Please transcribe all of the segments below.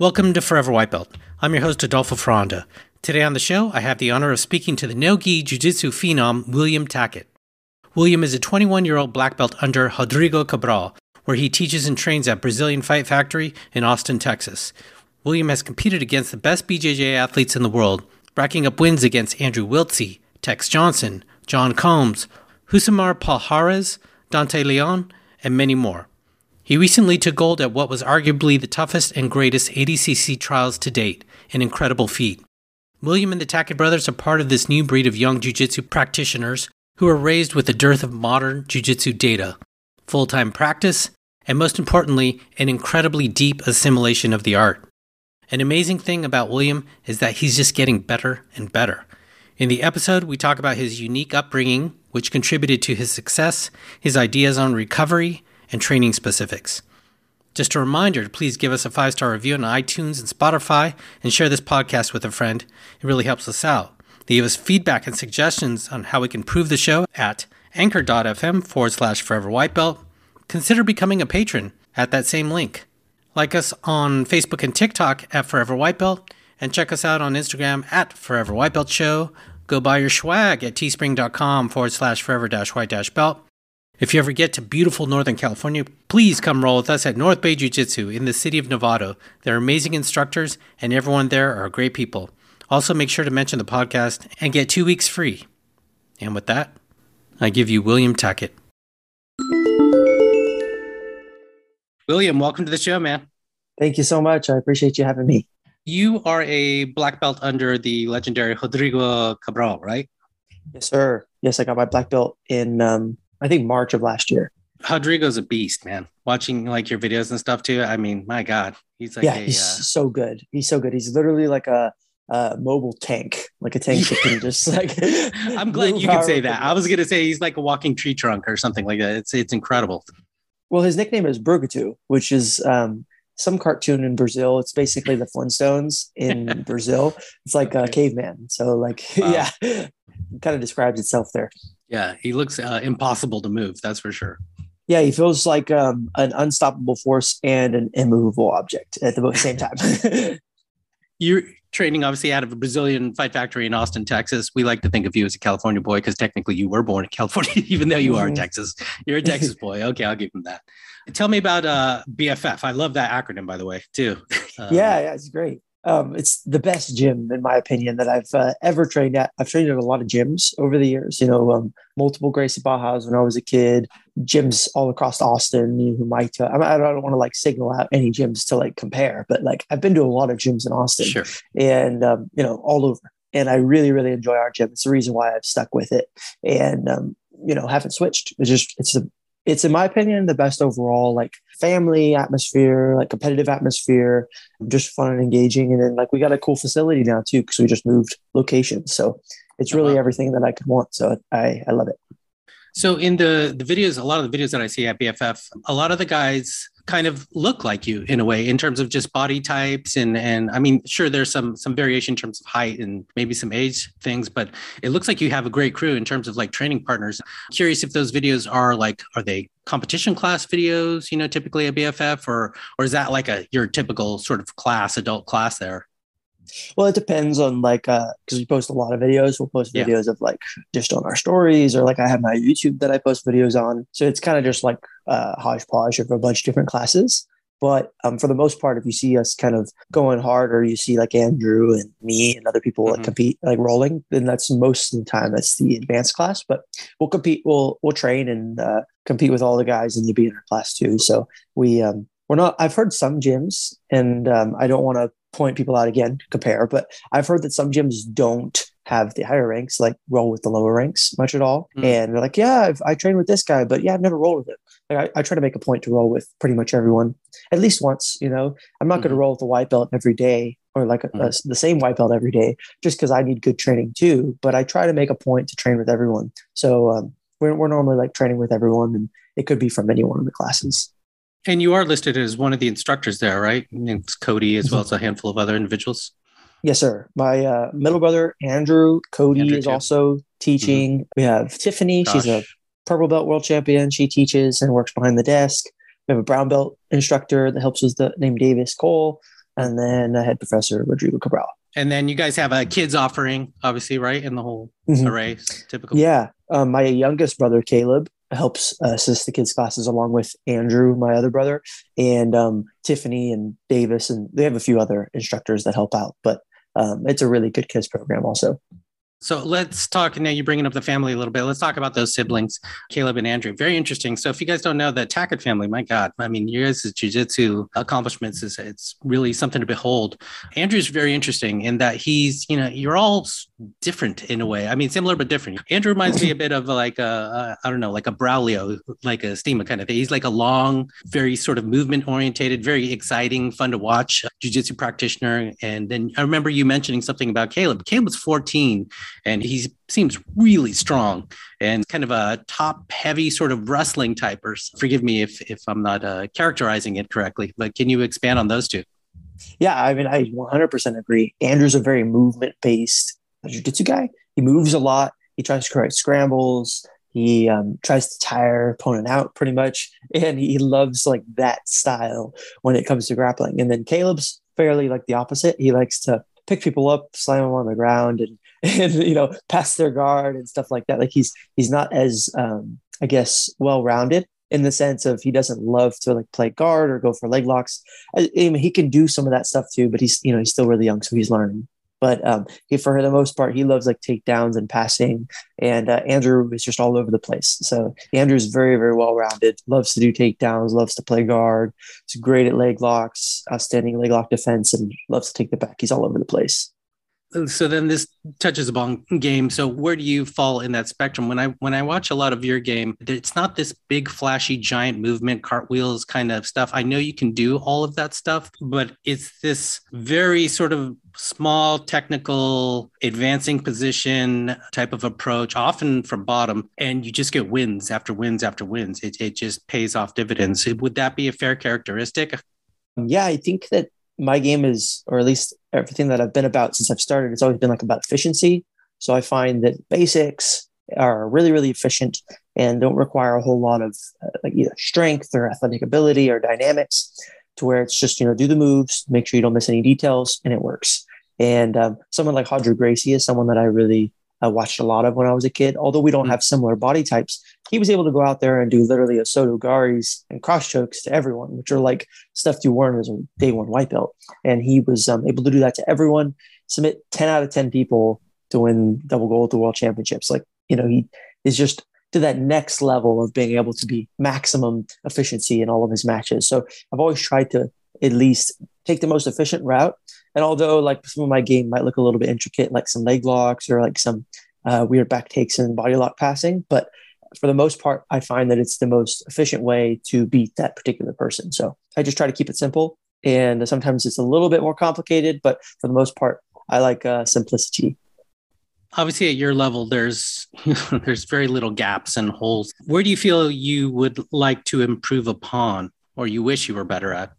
Welcome to Forever White Belt. I'm your host, Adolfo Fronda. Today on the show, I have the honor of speaking to the no-gi jiu-jitsu phenom, William Tackett. William is a 21-year-old black belt under Rodrigo Cabral, where he teaches and trains at Brazilian Fight Factory in Austin, Texas. William has competed against the best BJJ athletes in the world, racking up wins against Andrew Wiltse, Tex Johnson, John Combs, Rousimar Palhares, Dante Leon, and many more. He recently took gold at what was arguably the toughest and greatest ADCC trials to date, an incredible feat. William and the Tackett brothers are part of this new breed of young jiu-jitsu practitioners who are raised with a dearth of modern jiu-jitsu data, full-time practice, and most importantly, an incredibly deep assimilation of the art. An amazing thing about William is that he's just getting better and better. In the episode, we talk about his unique upbringing, which contributed to his success, his ideas on recovery, and training specifics. Just a reminder to please give us a five star review on iTunes and Spotify and share this podcast with a friend. It really helps us out. Give us feedback and suggestions on how we can improve the show at anchor.fm forward slash forever white belt. Consider becoming a patron at that same link. Like us on Facebook and TikTok at Forever White Belt, and check us out on Instagram at Forever White Belt Show. Go buy your swag at teespring.com forward slash forever dash white dash belt. If you ever get to beautiful Northern California, please come roll with us at North Bay Jiu Jitsu in the city of Novato. They're amazing instructors, and everyone there are great people. Also, make sure to mention the podcast and get two weeks free. And with that, I give you William Tackett. William, welcome to the show, man. Thank you so much. I appreciate you having me. You are a black belt under the legendary Rodrigo Cabral, right? Yes, sir. Yes, I got my black belt in um, I think March of last year. Rodrigo's a beast, man. Watching like your videos and stuff too. I mean, my God, he's like yeah, a, he's uh, so good. He's so good. He's literally like a, a mobile tank, like a tank that can just like. I'm glad you can say that. I was gonna say he's like a walking tree trunk or something like that. It's it's incredible. Well, his nickname is Brucutu, which is um, some cartoon in Brazil. It's basically the Flintstones in Brazil. It's like a caveman. So like, wow. yeah, kind of describes itself there. Yeah, he looks uh, impossible to move. That's for sure. Yeah, he feels like um, an unstoppable force and an immovable object at the same time. You're training obviously out of a Brazilian fight factory in Austin, Texas. We like to think of you as a California boy because technically you were born in California, even though you are in mm-hmm. Texas. You're a Texas boy. Okay, I'll give him that. Tell me about uh, BFF. I love that acronym, by the way, too. Um, yeah, yeah, it's great um, it's the best gym in my opinion that I've uh, ever trained at. I've trained at a lot of gyms over the years. You know, um, multiple Gracie Barras when I was a kid, gyms all across Austin. You know, might uh, I don't want to like signal out any gyms to like compare, but like I've been to a lot of gyms in Austin, sure. and um, you know, all over. And I really, really enjoy our gym. It's the reason why I've stuck with it, and um, you know, haven't switched. It's just it's a it's in my opinion the best overall like family atmosphere like competitive atmosphere just fun and engaging. And then like we got a cool facility now too because we just moved locations. So it's really uh-huh. everything that i could want. So i i love it. So in the the videos a lot of the videos that i see at bff a lot of the guys kind of look like you in a way in terms of just body types and and I mean sure there's some some variation in terms of height and maybe some age things but it looks like you have a great crew in terms of like training partners. Curious if those videos are like are they competition class videos, you know, typically a BFF or or is that like a your typical sort of class adult class there? Well, it depends on like uh because we post a lot of videos. We'll post videos yeah. of like just on our stories or like I have my YouTube that I post videos on. So it's kind of just like uh hodgepodge of a bunch of different classes. But um, for the most part, if you see us kind of going hard, or you see like Andrew and me and other people mm-hmm. like compete, like rolling, then that's most of the time that's the advanced class. But we'll compete, we'll we'll train and uh, compete with all the guys and you'll be in the beginner class too. So we um, we're not. I've heard some gyms, and um, I don't want to point people out again, compare, but I've heard that some gyms don't have the higher ranks like roll with the lower ranks much at all. Mm. And they're like, yeah, I've, I train with this guy, but yeah, I've never rolled with him. Like, I, I, try to make a point to roll with pretty much everyone at least once. You know, I'm not mm-hmm. going to roll with a white belt every day or like a, mm. a, the same white belt every day just because I need good training too. But I try to make a point to train with everyone. So um, we're, we're normally like training with everyone, and it could be from any one of the classes. And you are listed as one of the instructors there, right? It's Cody as well as a handful of other individuals. Yes, sir. My uh, middle brother Andrew Cody Andrew, is too. also teaching. Mm-hmm. We have Tiffany. Gosh. She's a purple belt world champion. She teaches and works behind the desk. We have a brown belt instructor that helps with the name Davis Cole. and then a head professor, Rodrigo Cabral. And then you guys have a kids offering, obviously, right? In the whole mm-hmm. array, typical. Yeah. Um, my youngest brother, Caleb, helps assist the kids' classes along with Andrew, my other brother, and um, Tiffany and Davis. And they have a few other instructors that help out. But um, it's a really good kids program also. So let's talk now. You're bringing up the family a little bit. Let's talk about those siblings, Caleb and Andrew. Very interesting. So if you guys don't know the Tackett family, my God, I mean, your guys' jujitsu accomplishments is it's really something to behold. Andrew's very interesting in that he's, you know, you're all different in a way. I mean, similar but different. Andrew reminds me a bit of like a, a I don't know, like a Braulio, like Estima kind of thing. He's like a long, very sort of movement orientated, very exciting, fun to watch jujitsu practitioner. And then I remember you mentioning something about Caleb. Caleb's 14 and he seems really strong and kind of a top heavy sort of wrestling type or forgive me if if i'm not uh, characterizing it correctly but can you expand on those two yeah i mean i 100% agree andrew's a very movement based jiu-jitsu guy he moves a lot he tries to create scrambles he um, tries to tire opponent out pretty much and he loves like that style when it comes to grappling and then caleb's fairly like the opposite he likes to pick people up, slam them on the ground, and and you know pass their guard and stuff like that. Like he's he's not as um, I guess well rounded in the sense of he doesn't love to like play guard or go for leg locks. I, I mean, he can do some of that stuff too, but he's you know he's still really young, so he's learning. But um, he, for the most part, he loves like takedowns and passing. And uh, Andrew is just all over the place. So Andrew's very, very well rounded. Loves to do takedowns. Loves to play guard. He's great at leg locks, outstanding leg lock defense, and loves to take the back. He's all over the place so then this touches upon game. So where do you fall in that spectrum? When i when i watch a lot of your game it's not this big flashy giant movement cartwheels kind of stuff. I know you can do all of that stuff but it's this very sort of small technical advancing position type of approach often from bottom and you just get wins after wins after wins. It, it just pays off dividends. Would that be a fair characteristic? Yeah i think that my game is, or at least everything that I've been about since I've started, it's always been like about efficiency. So I find that basics are really, really efficient and don't require a whole lot of uh, like either strength or athletic ability or dynamics to where it's just, you know, do the moves, make sure you don't miss any details and it works. And um, someone like Roger Gracie is someone that I really I watched a lot of when I was a kid. Although we don't mm-hmm. have similar body types, he was able to go out there and do literally osoto garis and cross chokes to everyone, which are like stuff you learn as a day one white belt. And he was um, able to do that to everyone, submit 10 out of 10 people to win double gold at the world championships. Like, you know, he is just to that next level of being able to be maximum efficiency in all of his matches. So I've always tried to at least take the most efficient route and although like some of my game might look a little bit intricate, like some leg locks or like some uh, weird back takes and body lock passing, but for the most part, I find that it's the most efficient way to beat that particular person. So I just try to keep it simple. And sometimes it's a little bit more complicated, but for the most part, I like uh, simplicity. Obviously, at your level, there's there's very little gaps and holes. Where do you feel you would like to improve upon, or you wish you were better at?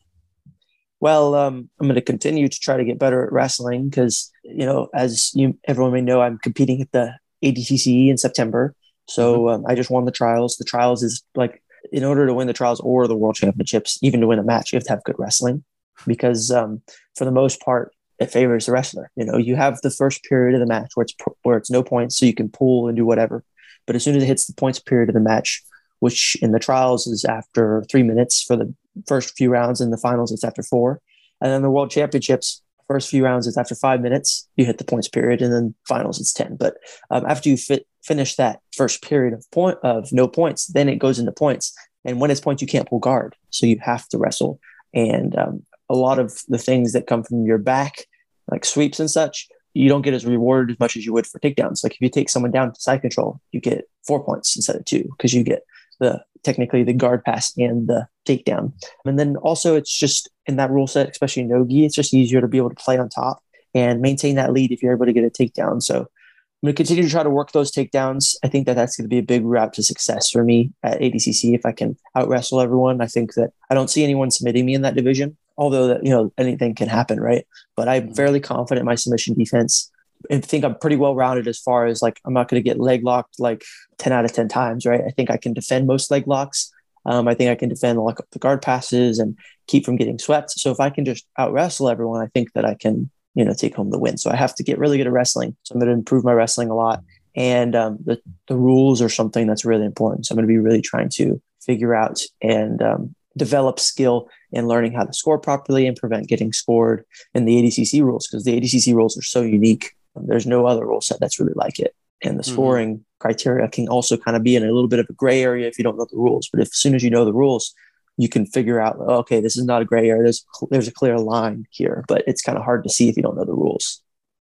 Well, um, I'm going to continue to try to get better at wrestling because, you know, as you everyone may know, I'm competing at the ADCCE in September. So mm-hmm. um, I just won the trials. The trials is like in order to win the trials or the world championships, even to win a match, you have to have good wrestling because um, for the most part, it favors the wrestler. You know, you have the first period of the match where it's where it's no points, so you can pull and do whatever. But as soon as it hits the points period of the match, which in the trials is after three minutes for the first few rounds. In the finals, it's after four. And then the world championships, first few rounds, it's after five minutes. You hit the points period, and then finals, it's 10. But um, after you fit, finish that first period of point of no points, then it goes into points. And when it's points, you can't pull guard. So you have to wrestle. And um, a lot of the things that come from your back, like sweeps and such, you don't get as rewarded as much as you would for takedowns. Like if you take someone down to side control, you get four points instead of two because you get the technically the guard pass and the takedown. And then also it's just in that rule set, especially Nogi, it's just easier to be able to play on top and maintain that lead if you're able to get a takedown. So I'm going to continue to try to work those takedowns. I think that that's going to be a big route to success for me at ADCC. If I can out wrestle everyone, I think that I don't see anyone submitting me in that division. Although that you know anything can happen, right? But I'm mm-hmm. fairly confident in my submission defense and think I'm pretty well rounded as far as like I'm not going to get leg locked like 10 out of 10 times, right? I think I can defend most leg locks. Um, I think I can defend the, the guard passes and keep from getting swept. So if I can just out wrestle everyone, I think that I can, you know, take home the win. So I have to get really good at wrestling. So I'm going to improve my wrestling a lot. And um, the, the rules are something that's really important. So I'm going to be really trying to figure out and um, develop skill in learning how to score properly and prevent getting scored in the ADCC rules because the ADCC rules are so unique. There's no other rule set that's really like it. And the mm-hmm. scoring mm-hmm. criteria can also kind of be in a little bit of a gray area if you don't know the rules. But if, as soon as you know the rules, you can figure out, okay, this is not a gray area. There's there's a clear line here, but it's kind of hard to see if you don't know the rules.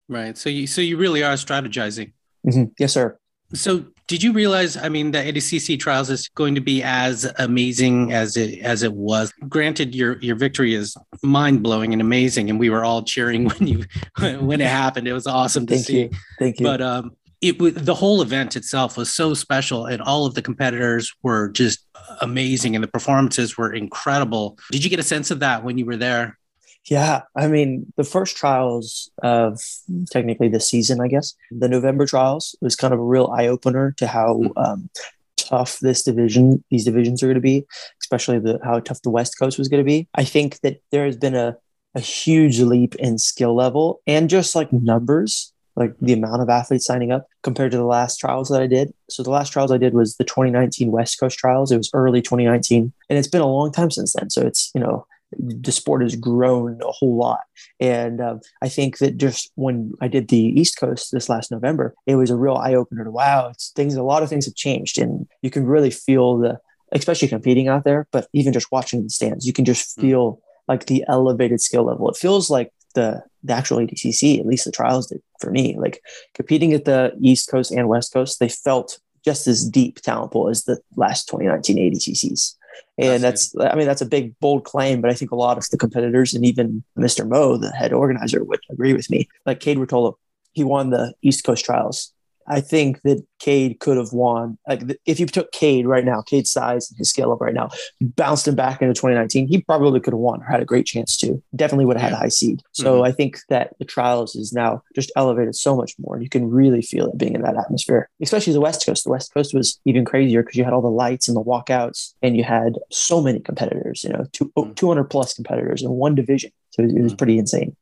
Right. So you so you really are strategizing. Mm-hmm. Yes, sir. So did you realize? I mean, the ADCC trials is going to be as amazing as it as it was. Granted, your your victory is mind blowing and amazing, and we were all cheering when you when it happened. It was awesome to Thank see. You. Thank you. But um, it was the whole event itself was so special, and all of the competitors were just amazing, and the performances were incredible. Did you get a sense of that when you were there? Yeah, I mean, the first trials of technically this season, I guess, the November trials was kind of a real eye opener to how mm-hmm. um, tough this division, these divisions are going to be, especially the how tough the West Coast was going to be. I think that there has been a a huge leap in skill level and just like numbers, like the amount of athletes signing up compared to the last trials that I did. So the last trials I did was the 2019 West Coast trials. It was early 2019, and it's been a long time since then. So it's you know the sport has grown a whole lot. And um, I think that just when I did the East Coast this last November, it was a real eye opener to wow, it's things, a lot of things have changed. And you can really feel the, especially competing out there, but even just watching the stands, you can just hmm. feel mm. like the elevated skill level. It feels like the, the actual ADCC, at least the trials did for me, like competing at the East Coast and West Coast, they felt just as deep talent pool as the last 2019 ADCCs. And that's, that's I mean, that's a big, bold claim, but I think a lot of the competitors and even Mr. Mo, the head organizer, would agree with me. Like Cade Ruotolo, he won the East Coast Trials I think that Cade could have won. Like if you took Cade right now, Cade's size and his scale up right now, bounced him back into 2019, he probably could have won or had a great chance to. Definitely would have had a high seed. So mm-hmm. I think that the trials is now just elevated so much more. And you can really feel it being in that atmosphere, especially the West Coast. The West Coast was even crazier because you had all the lights and the walkouts, and you had so many competitors. You know, two, mm-hmm. 200 plus competitors in one division. So it was, it was mm-hmm. pretty insane.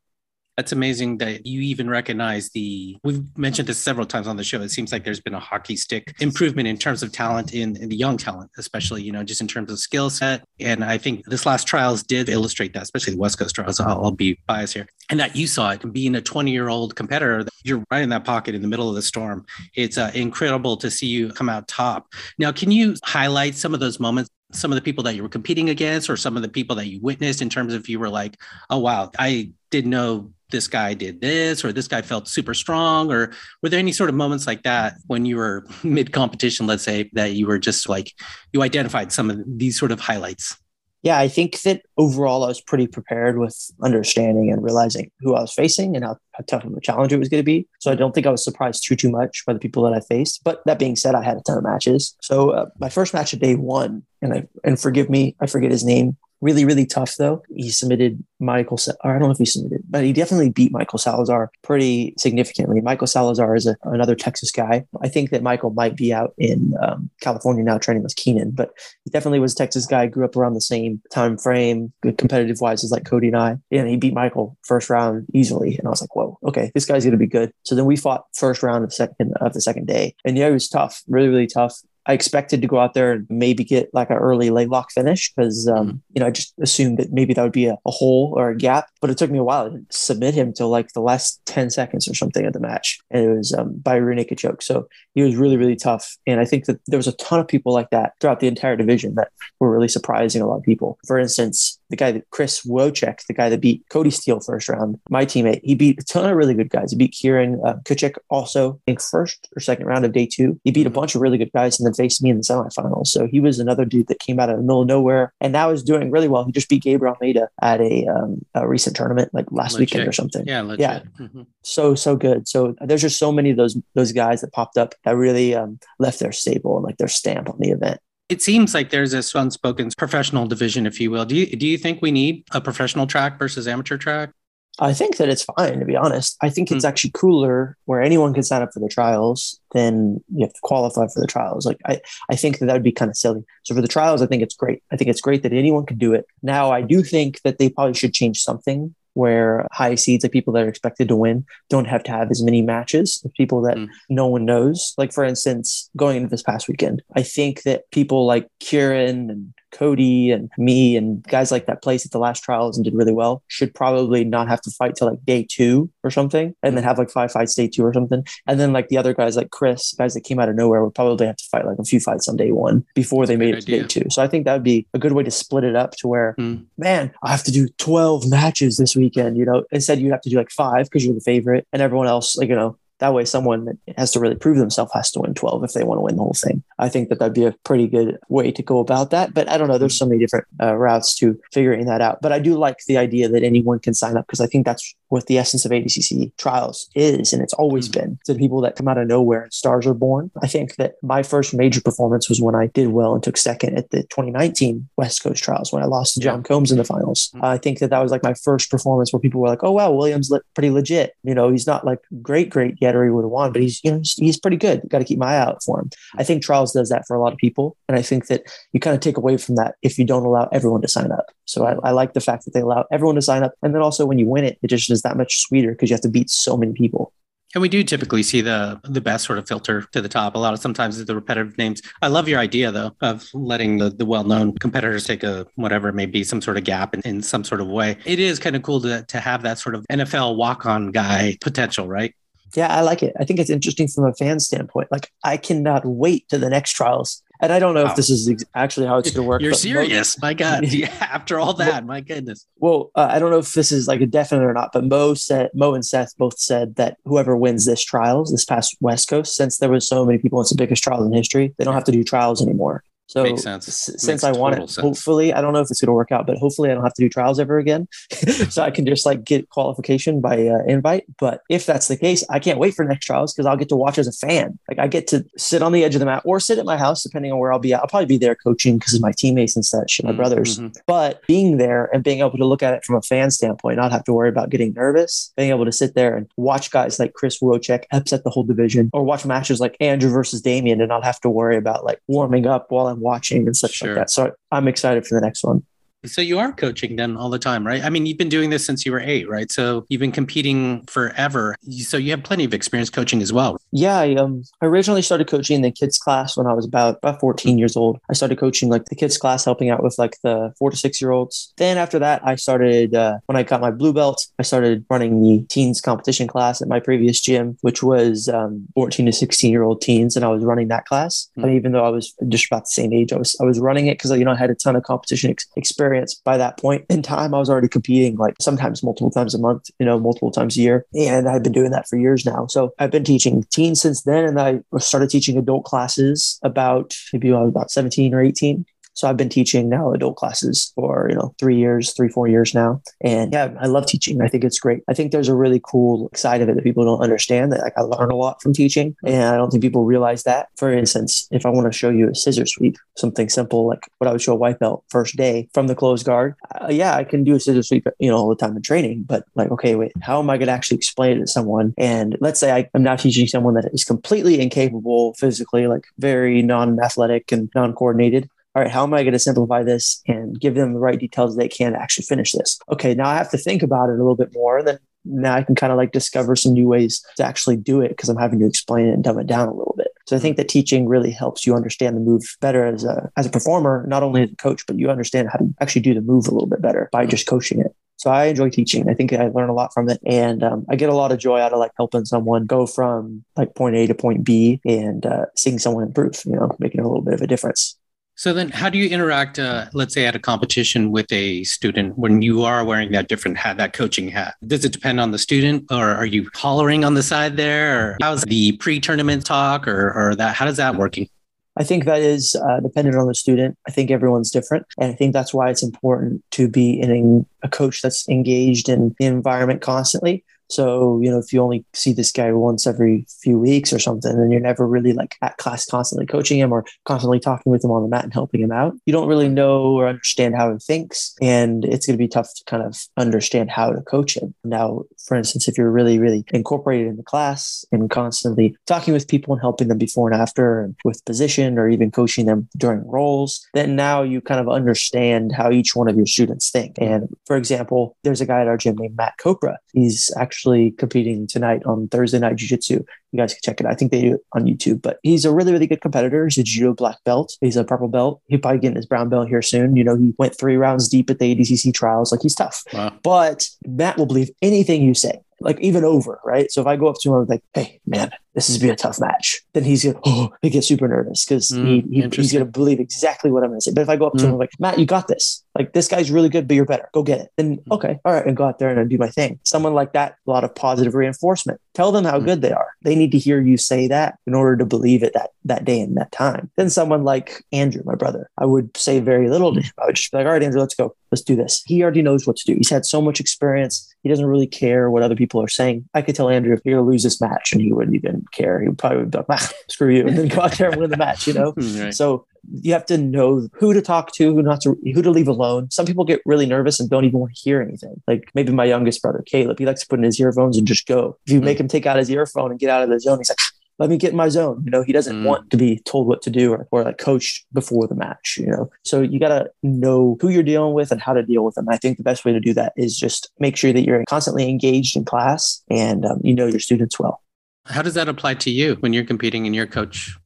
That's amazing that you even recognize the. We've mentioned this several times on the show. It seems like there's been a hockey stick improvement in terms of talent in, in the young talent, especially you know just in terms of skill set. And I think this last trials did illustrate that, especially the West Coast trials. I'll, I'll be biased here, and that you saw it being a 20 year old competitor. You're right in that pocket in the middle of the storm. It's uh, incredible to see you come out top. Now, can you highlight some of those moments some of the people that you were competing against or some of the people that you witnessed in terms of you were like oh wow i didn't know this guy did this or this guy felt super strong or were there any sort of moments like that when you were mid competition let's say that you were just like you identified some of these sort of highlights? Yeah i think that overall i was pretty prepared with understanding and realizing who i was facing and how, how tough of a challenge it was going to be. So i don't think i was surprised too too much by the people that i faced. But that being said i had a ton of matches. So uh, my first match of day one and I, and forgive me i forget his name Really, really tough though. He submitted Michael, or I don't know if he submitted, but he definitely beat Michael Salazar pretty significantly. Michael Salazar is a, another Texas guy. I think that Michael might be out in um, California now training with Keenan, but he definitely was a Texas guy. Grew up around the same time frame, competitive wise as like Cody and I. And he beat Michael first round easily, and I was like, whoa, okay, this guy's gonna be good. So then we fought first round of second of the second day, and yeah, it was tough, really, really tough. I expected to go out there and maybe get like an early leg lock finish because, um, mm-hmm. you know, I just assumed that maybe that would be a, a, hole or a gap. But it took me a while to submit him to like the last 10 seconds or something of the match. And it was um, by naked choke. So he was really, really tough. And I think that there was a ton of people like that throughout the entire division that were really surprising a lot of people. For instance, the guy that Chris Wojcik, the guy that beat Cody Steele first round, my teammate, he beat a ton of really good guys. He beat Kieran uh, Kichuk also in first or second round of day two. He beat a mm-hmm. bunch of really good guys and then faced me in the semifinals. So he was another dude that came out of the middle of nowhere and now is doing really well. He just beat Gabriel Almeida at a, um, a recent tournament like last legit. weekend or something. Yeah, legit. yeah, mm-hmm. so so good. So there's just so many of those those guys that popped up that really um, left their stable and like their stamp on the event it seems like there's this unspoken professional division, if you will. Do you do you think we need a professional track versus amateur track? I think that it's fine, to be honest. I think it's mm. actually cooler where anyone can sign up for the trials than you have to qualify for the trials. Like I, I think that that would be kind of silly. So for the trials, I think it's great. I think it's great that anyone can do it. Now, I do think that they probably should change something where high seeds, like people that are expected to win, don't have to have as many matches as people that mm. no one knows. Like for instance, going into this past weekend, I think that people like Kieran and Cody and me and guys like that place at the last trials and did really well should probably not have to fight till like day two or something and then have like five fights day two or something. And then like the other guys like Chris, guys that came out of nowhere would probably have to fight like a few fights on day one before they made it to day two. So I think that would be a good way to split it up to where, mm. man, I have to do 12 matches this weekend, you know, instead you have to do like five because you're the favorite and everyone else, like, you know, that way someone that has to really prove themselves has to win 12 if they want to win the whole thing. I think that that'd be a pretty good way to go about that but i don't know there's so many different uh, routes to figuring that out but i do like the idea that anyone can sign up because i think that's what the essence of adcc trials is and it's always mm-hmm. been to the people that come out of nowhere and stars are born i think that my first major performance was when i did well and took second at the 2019 west coast trials when i lost to john combs in the finals mm-hmm. i think that that was like my first performance where people were like oh wow williams pretty legit you know he's not like great great yet or he would have won, but he's you know he's, he's pretty good. Got to keep my eye out for him. I think Trials does that for a lot of people, and I think that you kind of take away from that if you don't allow everyone to sign up. So I, I like the fact that they allow everyone to sign up, and then also when you win it, it just is that much sweeter because you have to beat so many people. And we do typically see the the best sort of filter to the top. A lot of sometimes the repetitive names. I love your idea though of letting the, the well known competitors take a whatever it may be some sort of gap in, in some sort of way. It is kind of cool to to have that sort of NFL walk on guy potential, right? Yeah, I like it. I think it's interesting from a fan standpoint. Like, I cannot wait to the next trials. And I don't know wow. if this is ex- actually how it's going to work. You're serious, my God! Yeah, after all that, my goodness. Well, uh, I don't know if this is like a definite or not, but Mo said Mo and Seth both said that whoever wins this trials this past West Coast, since there was so many people, it's the biggest trial in history. They don't have to do trials anymore. So Makes sense. S- since I want it, sense. hopefully, I don't know if it's going to work out, but hopefully I don't have to do trials ever again. so I can just like get qualification by uh, invite. But if that's the case, I can't wait for next trials because I'll get to watch as a fan. Like I get to sit on the edge of the mat or sit at my house, depending on where I'll be at. I'll probably be there coaching because of my teammates and such, my mm-hmm. brothers. Mm-hmm. But being there and being able to look at it from a fan standpoint, not have to worry about getting nervous, being able to sit there and watch guys like Chris Wojcik upset the whole division or watch matches like Andrew versus Damien and not have to worry about like warming up while I'm watching and such sure. like that. So I'm excited for the next one. So you are coaching then all the time, right? I mean, you've been doing this since you were eight, right? So you've been competing forever. So you have plenty of experience coaching as well. Yeah, I, um, originally started coaching the kids class when I was about about 14 years old. I started coaching like the kids class, helping out with like the four to six year olds. Then after that, I started uh, when I got my blue belt. I started running the teens competition class at my previous gym, which was um, 14 to 16 year old teens, and I was running that class. Mm-hmm. I even though I was just about the same age, I was I was running it because you know I had a ton of competition ex- experience experience by that point in time. I was already competing like sometimes multiple times a month, you know, multiple times a year. And I've been doing that for years now. So I've been teaching teens since then. And I started teaching adult classes about maybe I was about 17 or 18. So I've been teaching now adult classes for, you know, three years, three, four years now. And yeah, I love teaching. I think it's great. I think there's a really cool side of it that people don't understand that like, I learn a lot from teaching. And I don't think people realize that. For instance, if I want to show you a scissor sweep, something simple like what I would show a white belt first day from the closed guard, uh, yeah, I can do a scissor sweep, you know, all the time in training. But like, okay, wait, how am I going to actually explain it to someone? And let's say I, I'm now teaching someone that is completely incapable physically, like very non athletic and non coordinated all right, how am I going to simplify this and give them the right details they can to actually finish this? Okay, now I have to think about it a little bit more. And then now I can kind of like discover some new ways to actually do it because I'm having to explain it and dumb it down a little bit. So I think that teaching really helps you understand the move better as a as a performer, not only as a coach, but you understand how to actually do the move a little bit better by just coaching it. So I enjoy teaching. I think I learn a lot from it, and um, I get a lot of joy out of like helping someone go from like point A to point B and uh, seeing someone improve. You know, making a little bit of a difference. So then, how do you interact, uh, let's say, at a competition with a student when you are wearing that different hat, that coaching hat? Does it depend on the student, or are you hollering on the side there, or how's the pre-tournament talk, or or that? How does that working? I think that is uh, dependent on the student. I think everyone's different. And I think that's why it's important to be in a, a coach that's engaged in the environment constantly So, you know, if you only see this guy once every few weeks or something, and you're never really like at class constantly coaching him or constantly talking with him on the mat and helping him out, you don't really know or understand how he thinks. And it's going to be tough to kind of understand how to coach him. Now, for instance, if you're really, really incorporated in the class and constantly talking with people and helping them before and after and with position or even coaching them during roles, then now you kind of understand how each one of your students think. And for example, there's a guy at our gym named Matt Copra. He's actually competing tonight on Thursday night jiu-jitsu. You guys can check it. I think they do it on YouTube, but he's a really, really good competitor. He's a judo black belt. He's a purple belt. He'll probably get his brown belt here soon. You know, he went three rounds deep at the ADCC trials. Like he's tough, wow. but Matt will believe anything you say like even over, right? So if I go up to him, I'm like, hey, man, this is be a tough match. Then he's gonna oh, he gets super nervous because mm, he, he he's gonna believe exactly what I'm gonna say. But if I go up to mm. him I'm like, Matt, you got this. Like this guy's really good, but you're better. Go get it. Then mm. okay, all right, and go out there and I do my thing. Someone like that, a lot of positive reinforcement. Tell them how mm. good they are. They need to hear you say that in order to believe it that that day and that time. Then someone like Andrew, my brother, I would say very little to him. I would just be like, all right, Andrew, let's go. Let's do this. He already knows what to do. He's had so much experience. He doesn't really care what other people are saying. I could tell Andrew if you're gonna lose this match, and he wouldn't even care. He would probably be like, ah, screw you, and then go out there and win the match, you know? right. So you have to know who to talk to, who not to, who to leave alone. Some people get really nervous and don't even want to hear anything. Like maybe my youngest brother, Caleb, he likes to put in his earphones and just go. If you mm-hmm. make him take out his earphone and get out of the zone, he's like, let me get in my zone. You know, he doesn't mm. want to be told what to do or, or like coached before the match, you know. So you got to know who you're dealing with and how to deal with them. I think the best way to do that is just make sure that you're constantly engaged in class and um, you know your students well. How does that apply to you when you're competing and your coach?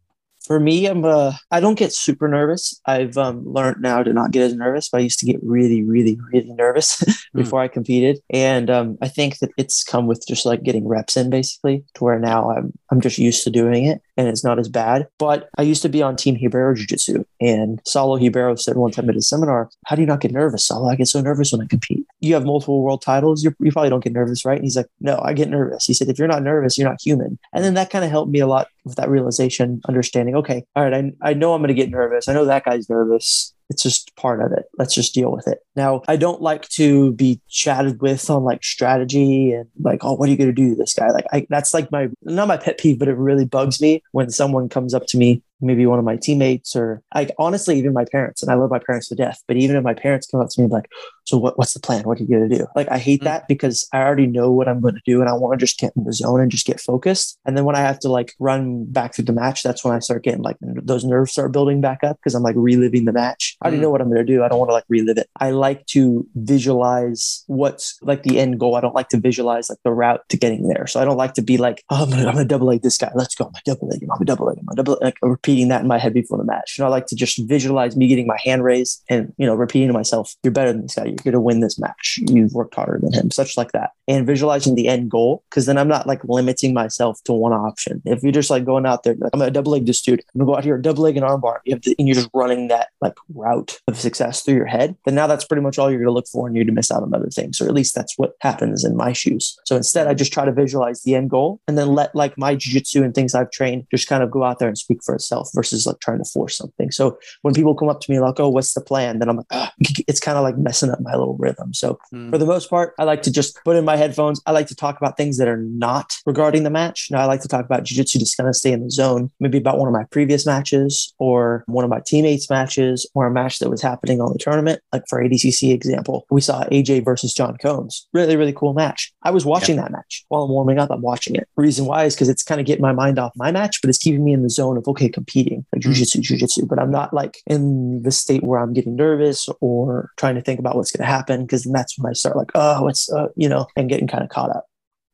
For me, I'm uh, I don't get super nervous. I've um, learned now to not get as nervous, but I used to get really, really, really nervous before mm. I competed. And um, I think that it's come with just like getting reps in, basically, to where now I'm I'm just used to doing it and it's not as bad. But I used to be on Team Ribeiro Jiu Jitsu, and Saulo Ribeiro said one time at a seminar, How do you not get nervous, Saulo? I get so nervous when I compete. You have multiple world titles. You're, you probably don't get nervous, right? And he's like, No, I get nervous. He said, If you're not nervous, you're not human. And then that kind of helped me a lot with that realization, understanding, okay, all right, I, I know I'm going to get nervous. I know that guy's nervous. It's just part of it. Let's just deal with it. Now, I don't like to be chatted with on like strategy and like, oh, what are you going to do to this guy? Like, I, that's like my, not my pet peeve, but it really bugs me when someone comes up to me maybe one of my teammates or like honestly even my parents and i love my parents to death but even if my parents come up to me like so what, what's the plan? What are you going to do? Like i hate mm-hmm. that because i already know what i'm going to do and i want to just get in the zone and just get focused. And then when i have to like run back through the match that's when i start getting like those nerves start building back up because i'm like reliving the match. I already mm-hmm. know what i'm going to do. I don't want to like relive it. I like to visualize what's like the end goal. I don't like to visualize like the route to getting there. So i don't like to be like oh, i'm going to double leg this guy. Let's go. I'm going to double leg him. I'm going to double leg him. I'm double like repeating that in my head before the match. You know, I like to just visualize me getting my hand raised and, you know, repeating to myself, you're better than this guy. You're going to win this match. You've worked harder than him, such like that. And visualizing the end goal, because then I'm not like limiting myself to one option. If you're just like going out there, like, I'm a double leg this dude, I'm to go out here, double leg and armbar, you have to, and you're just running that like route of success through your head, then now that's pretty much all you're to look for and you're to miss out on other things. Or at least that's what happens in my shoes. So instead, I just try to visualize the end goal and then let like my jiu-jitsu and things I've trained just kind of go out there and speak for itself versus like trying to force something. So when people come up to me like, "Oh, what's the plan?" Then I'm like, ah, it's kind of like messing up my little rhythm. So mm. for the most part, I like to just put in my headphones. I like to talk about things that are not regarding the match. Now I like to talk about jiu-jitsu just kind of stay in the zone, maybe about one of my previous matches or one of my teammates' matches or a match that was happening on the tournament. Like for ADCC example, we saw AJ versus John Combs. Really, really cool match. I was watching that match while I'm warming up. I'm watching it. Reason why is because it's kind of getting my mind off my match, but it's keeping me in the zone of okay, competing like mm. jiu-jitsu, jiu-jitsu, but I'm not like in the state where I'm getting nervous or trying to think about what's going to happen because then that's when I start like, oh, it's uh, you know, and getting kind of caught up.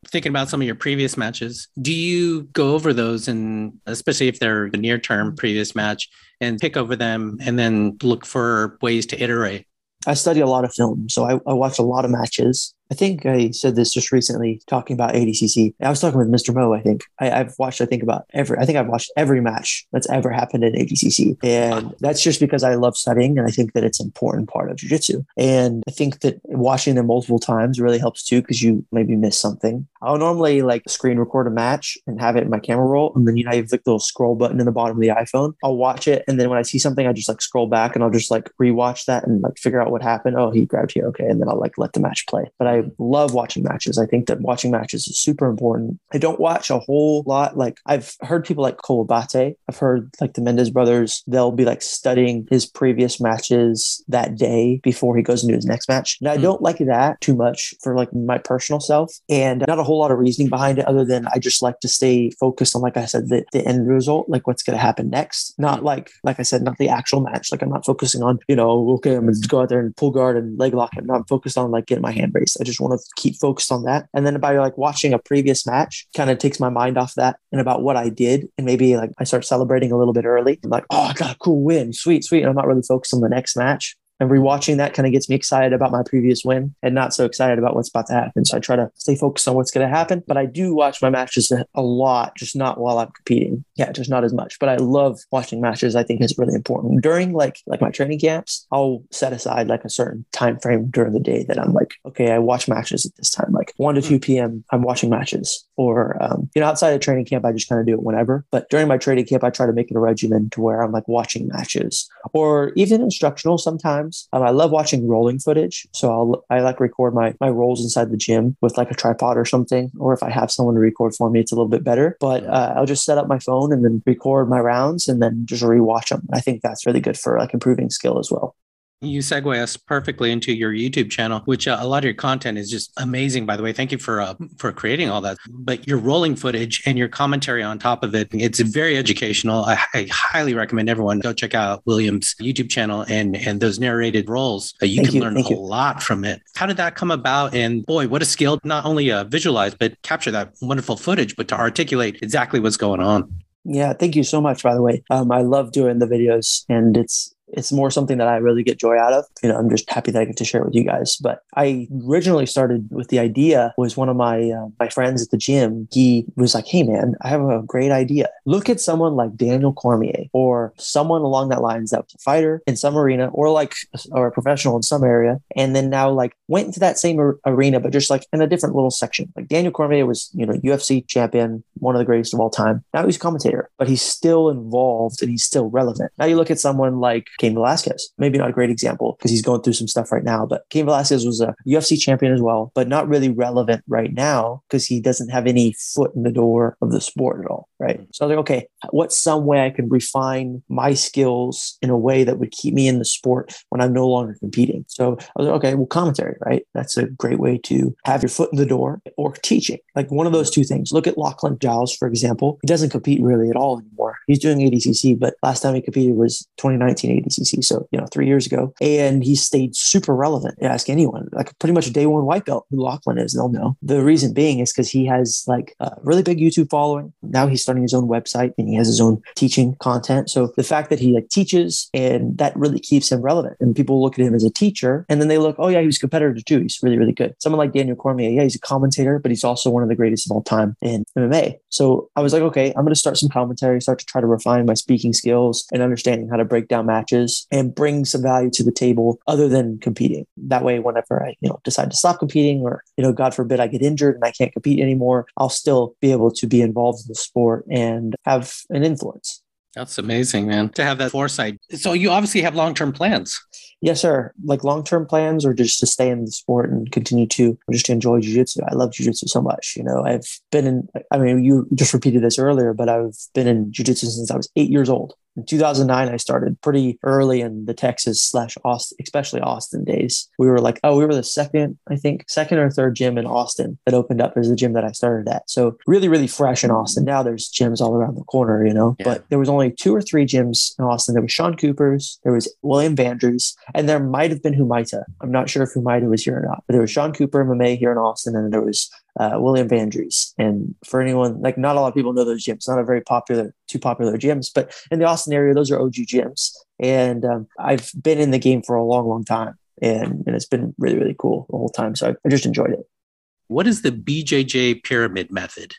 Thinking about some of your previous matches do you go over those and especially if they're the near term previous match and pick over them and then look for ways to iterate? I study a lot of film so I, I watch a lot of matches I think I said this just recently talking about ADCC. I was talking with Mr. Mo, I think. I, have watched, I think, about every, I think I've watched every match that's ever happened in ADCC. And that's just because I love studying and I think that it's an important part of jujitsu. And I think that watching them multiple times really helps too because you maybe miss something. I'll normally like screen record a match and have it in my camera roll. And then, you know, you have like the little scroll button in the bottom of the iPhone. I'll watch it. And then when I see something, I just like scroll back and I'll just like rewatch that and like figure out what happened. Oh, he grabbed here. Okay. And then I'll like let the match play. But I I love watching matches. I think that watching matches is super important. I don't watch a whole lot. Like I've heard people like Cole. I've heard like the Mendes brothers. They'll be like studying his previous matches that day before he goes into his next match. And I mm. don't like that too much for like my personal self, and not a whole lot of reasoning behind it other than I just like to stay focused on, like I said, the, the end result, like what's going to happen next. Not like, like I said, not the actual match. Like I'm not focusing on, you know, okay, I'm going to go out there and pull guard and leg lock. him. I'm not focused on like getting my hand raised. I just want to keep focused on that. And then by like watching a previous match, kind of takes my mind off that and about what I did. And maybe like I start celebrating a little bit early. I'm like, oh, I got a cool win. Sweet, sweet. And I'm not really focused on the next match and rewatching that kind of gets me excited about my previous win and not so excited about what's about to happen. So I try to stay focused on what's going to happen, but I do watch my matches a lot, just not while I'm competing. Yeah, just not as much. But I love watching matches. I think is really important during like like my training camps. I'll set aside like a certain time frame during the day that I'm like, okay, I watch matches at this time, like one to two p.m. I'm watching matches. Or um, you know, outside of training camp, I just kind of do it whenever. But during my training camp, I try to make it a regimen to where I'm like watching matches or even instructional sometimes Um, I love watching rolling footage. So I'll, I like record my, my rolls inside the gym with like a tripod or something. Or if I have someone to record for me, it's a little bit better. But uh, I'll just set up my phone and then record my rounds and then just rewatch them. I think that's really good for like improving skill as well. You segue us perfectly into your YouTube channel, which uh, a lot of your content is just amazing. By the way, thank you for uh, for creating all that. But your rolling footage and your commentary on top of it, it's very educational. I, I highly recommend everyone go check out William's YouTube channel and and those narrated rolls. Uh, you thank can you, learn a you. lot from it. How did that come about? And boy, what a skill! Not only uh, visualize but capture that wonderful footage, but to articulate exactly what's going on. Yeah, thank you so much. By the way, um, I love doing the videos, and it's it's more something that I really get joy out of. You know, I'm just happy that I get to share it with you guys. But I originally started with the idea was one of my uh, my friends at the gym. He was like, "Hey, man, I have a great idea. Look at someone like Daniel Cormier or someone along that lines that was a fighter in some arena or like or a professional in some area, and then now like went into that same ar- arena, but just like in a different little section. Like Daniel Cormier was, you know, UFC champion, one of the greatest of all time. Now he's a commentator, but he's still involved and he's still relevant. Now you look at someone like Cain Velasquez, maybe not a great example because he's going through some stuff right now, but Cain Velasquez was a UFC champion as well, but not really relevant right now because he doesn't have any foot in the door of the sport at all. Right. Mm. So I was like, okay, what's some way I can refine my skills in a way that would keep me in the sport when I'm no longer competing? So I was like, okay, well, commentary, right? That's a great way to have your foot in the door or teaching, like one of those two things. Look at Lachlan Giles, for example. He doesn't compete really at all anymore. He's doing ADCC, but last time he competed was 2019 ADCC. So, you know, three years ago. And he stayed super relevant. You ask anyone, like pretty much a day one white belt who Lachlan is, they'll know. The reason being is because he has like a really big YouTube following. Now he's starting his own website and he has his own teaching content. So the fact that he like teaches and that really keeps him relevant. And people look at him as a teacher and then they look, oh yeah, he was a competitor too. He's really, really good. Someone like Daniel Cormier, yeah, he's a commentator, but he's also one of the greatest of all time in MMA. So I was like, okay, I'm going to start some commentary, start to try to refine my speaking skills and understanding how to break down matches and bring some value to the table other than competing. That way, whenever I, you know, decide to stop competing or, you know, God forbid I get injured and I can't compete anymore, I'll still be able to be involved in the sport and have an influence. That's amazing, man, to have that foresight. So you obviously have long-term plans. Yes, sir. Like long-term plans or just to stay in the sport and continue to just to enjoy jiu-jitsu. I love jiu-jitsu so much. You know, I've been in, I mean, you just repeated this earlier, but I've been in jiu-jitsu since I was eight years old. In 2009, I started pretty early in the Texas slash Austin, especially Austin days. We were like, oh, we were the second, I think, second or third gym in Austin that opened up as the gym that I started at. So really, really fresh in Austin. Now there's gyms all around the corner, you know, yeah. but there was only two or three gyms in Austin. There was Sean Cooper's, there was William Vandry's, and there might have been Humaita. I'm not sure if Humaita was here or not, but there was Sean Cooper and MMA here in Austin, and there was uh, William Vandry's. And for anyone, like not a lot of people know those gyms, not a very popular, too popular gyms, but in the Austin area, those are OG gyms. And um, I've been in the game for a long, long time. And, and it's been really, really cool the whole time. So I, I just enjoyed it. What is the BJJ pyramid method?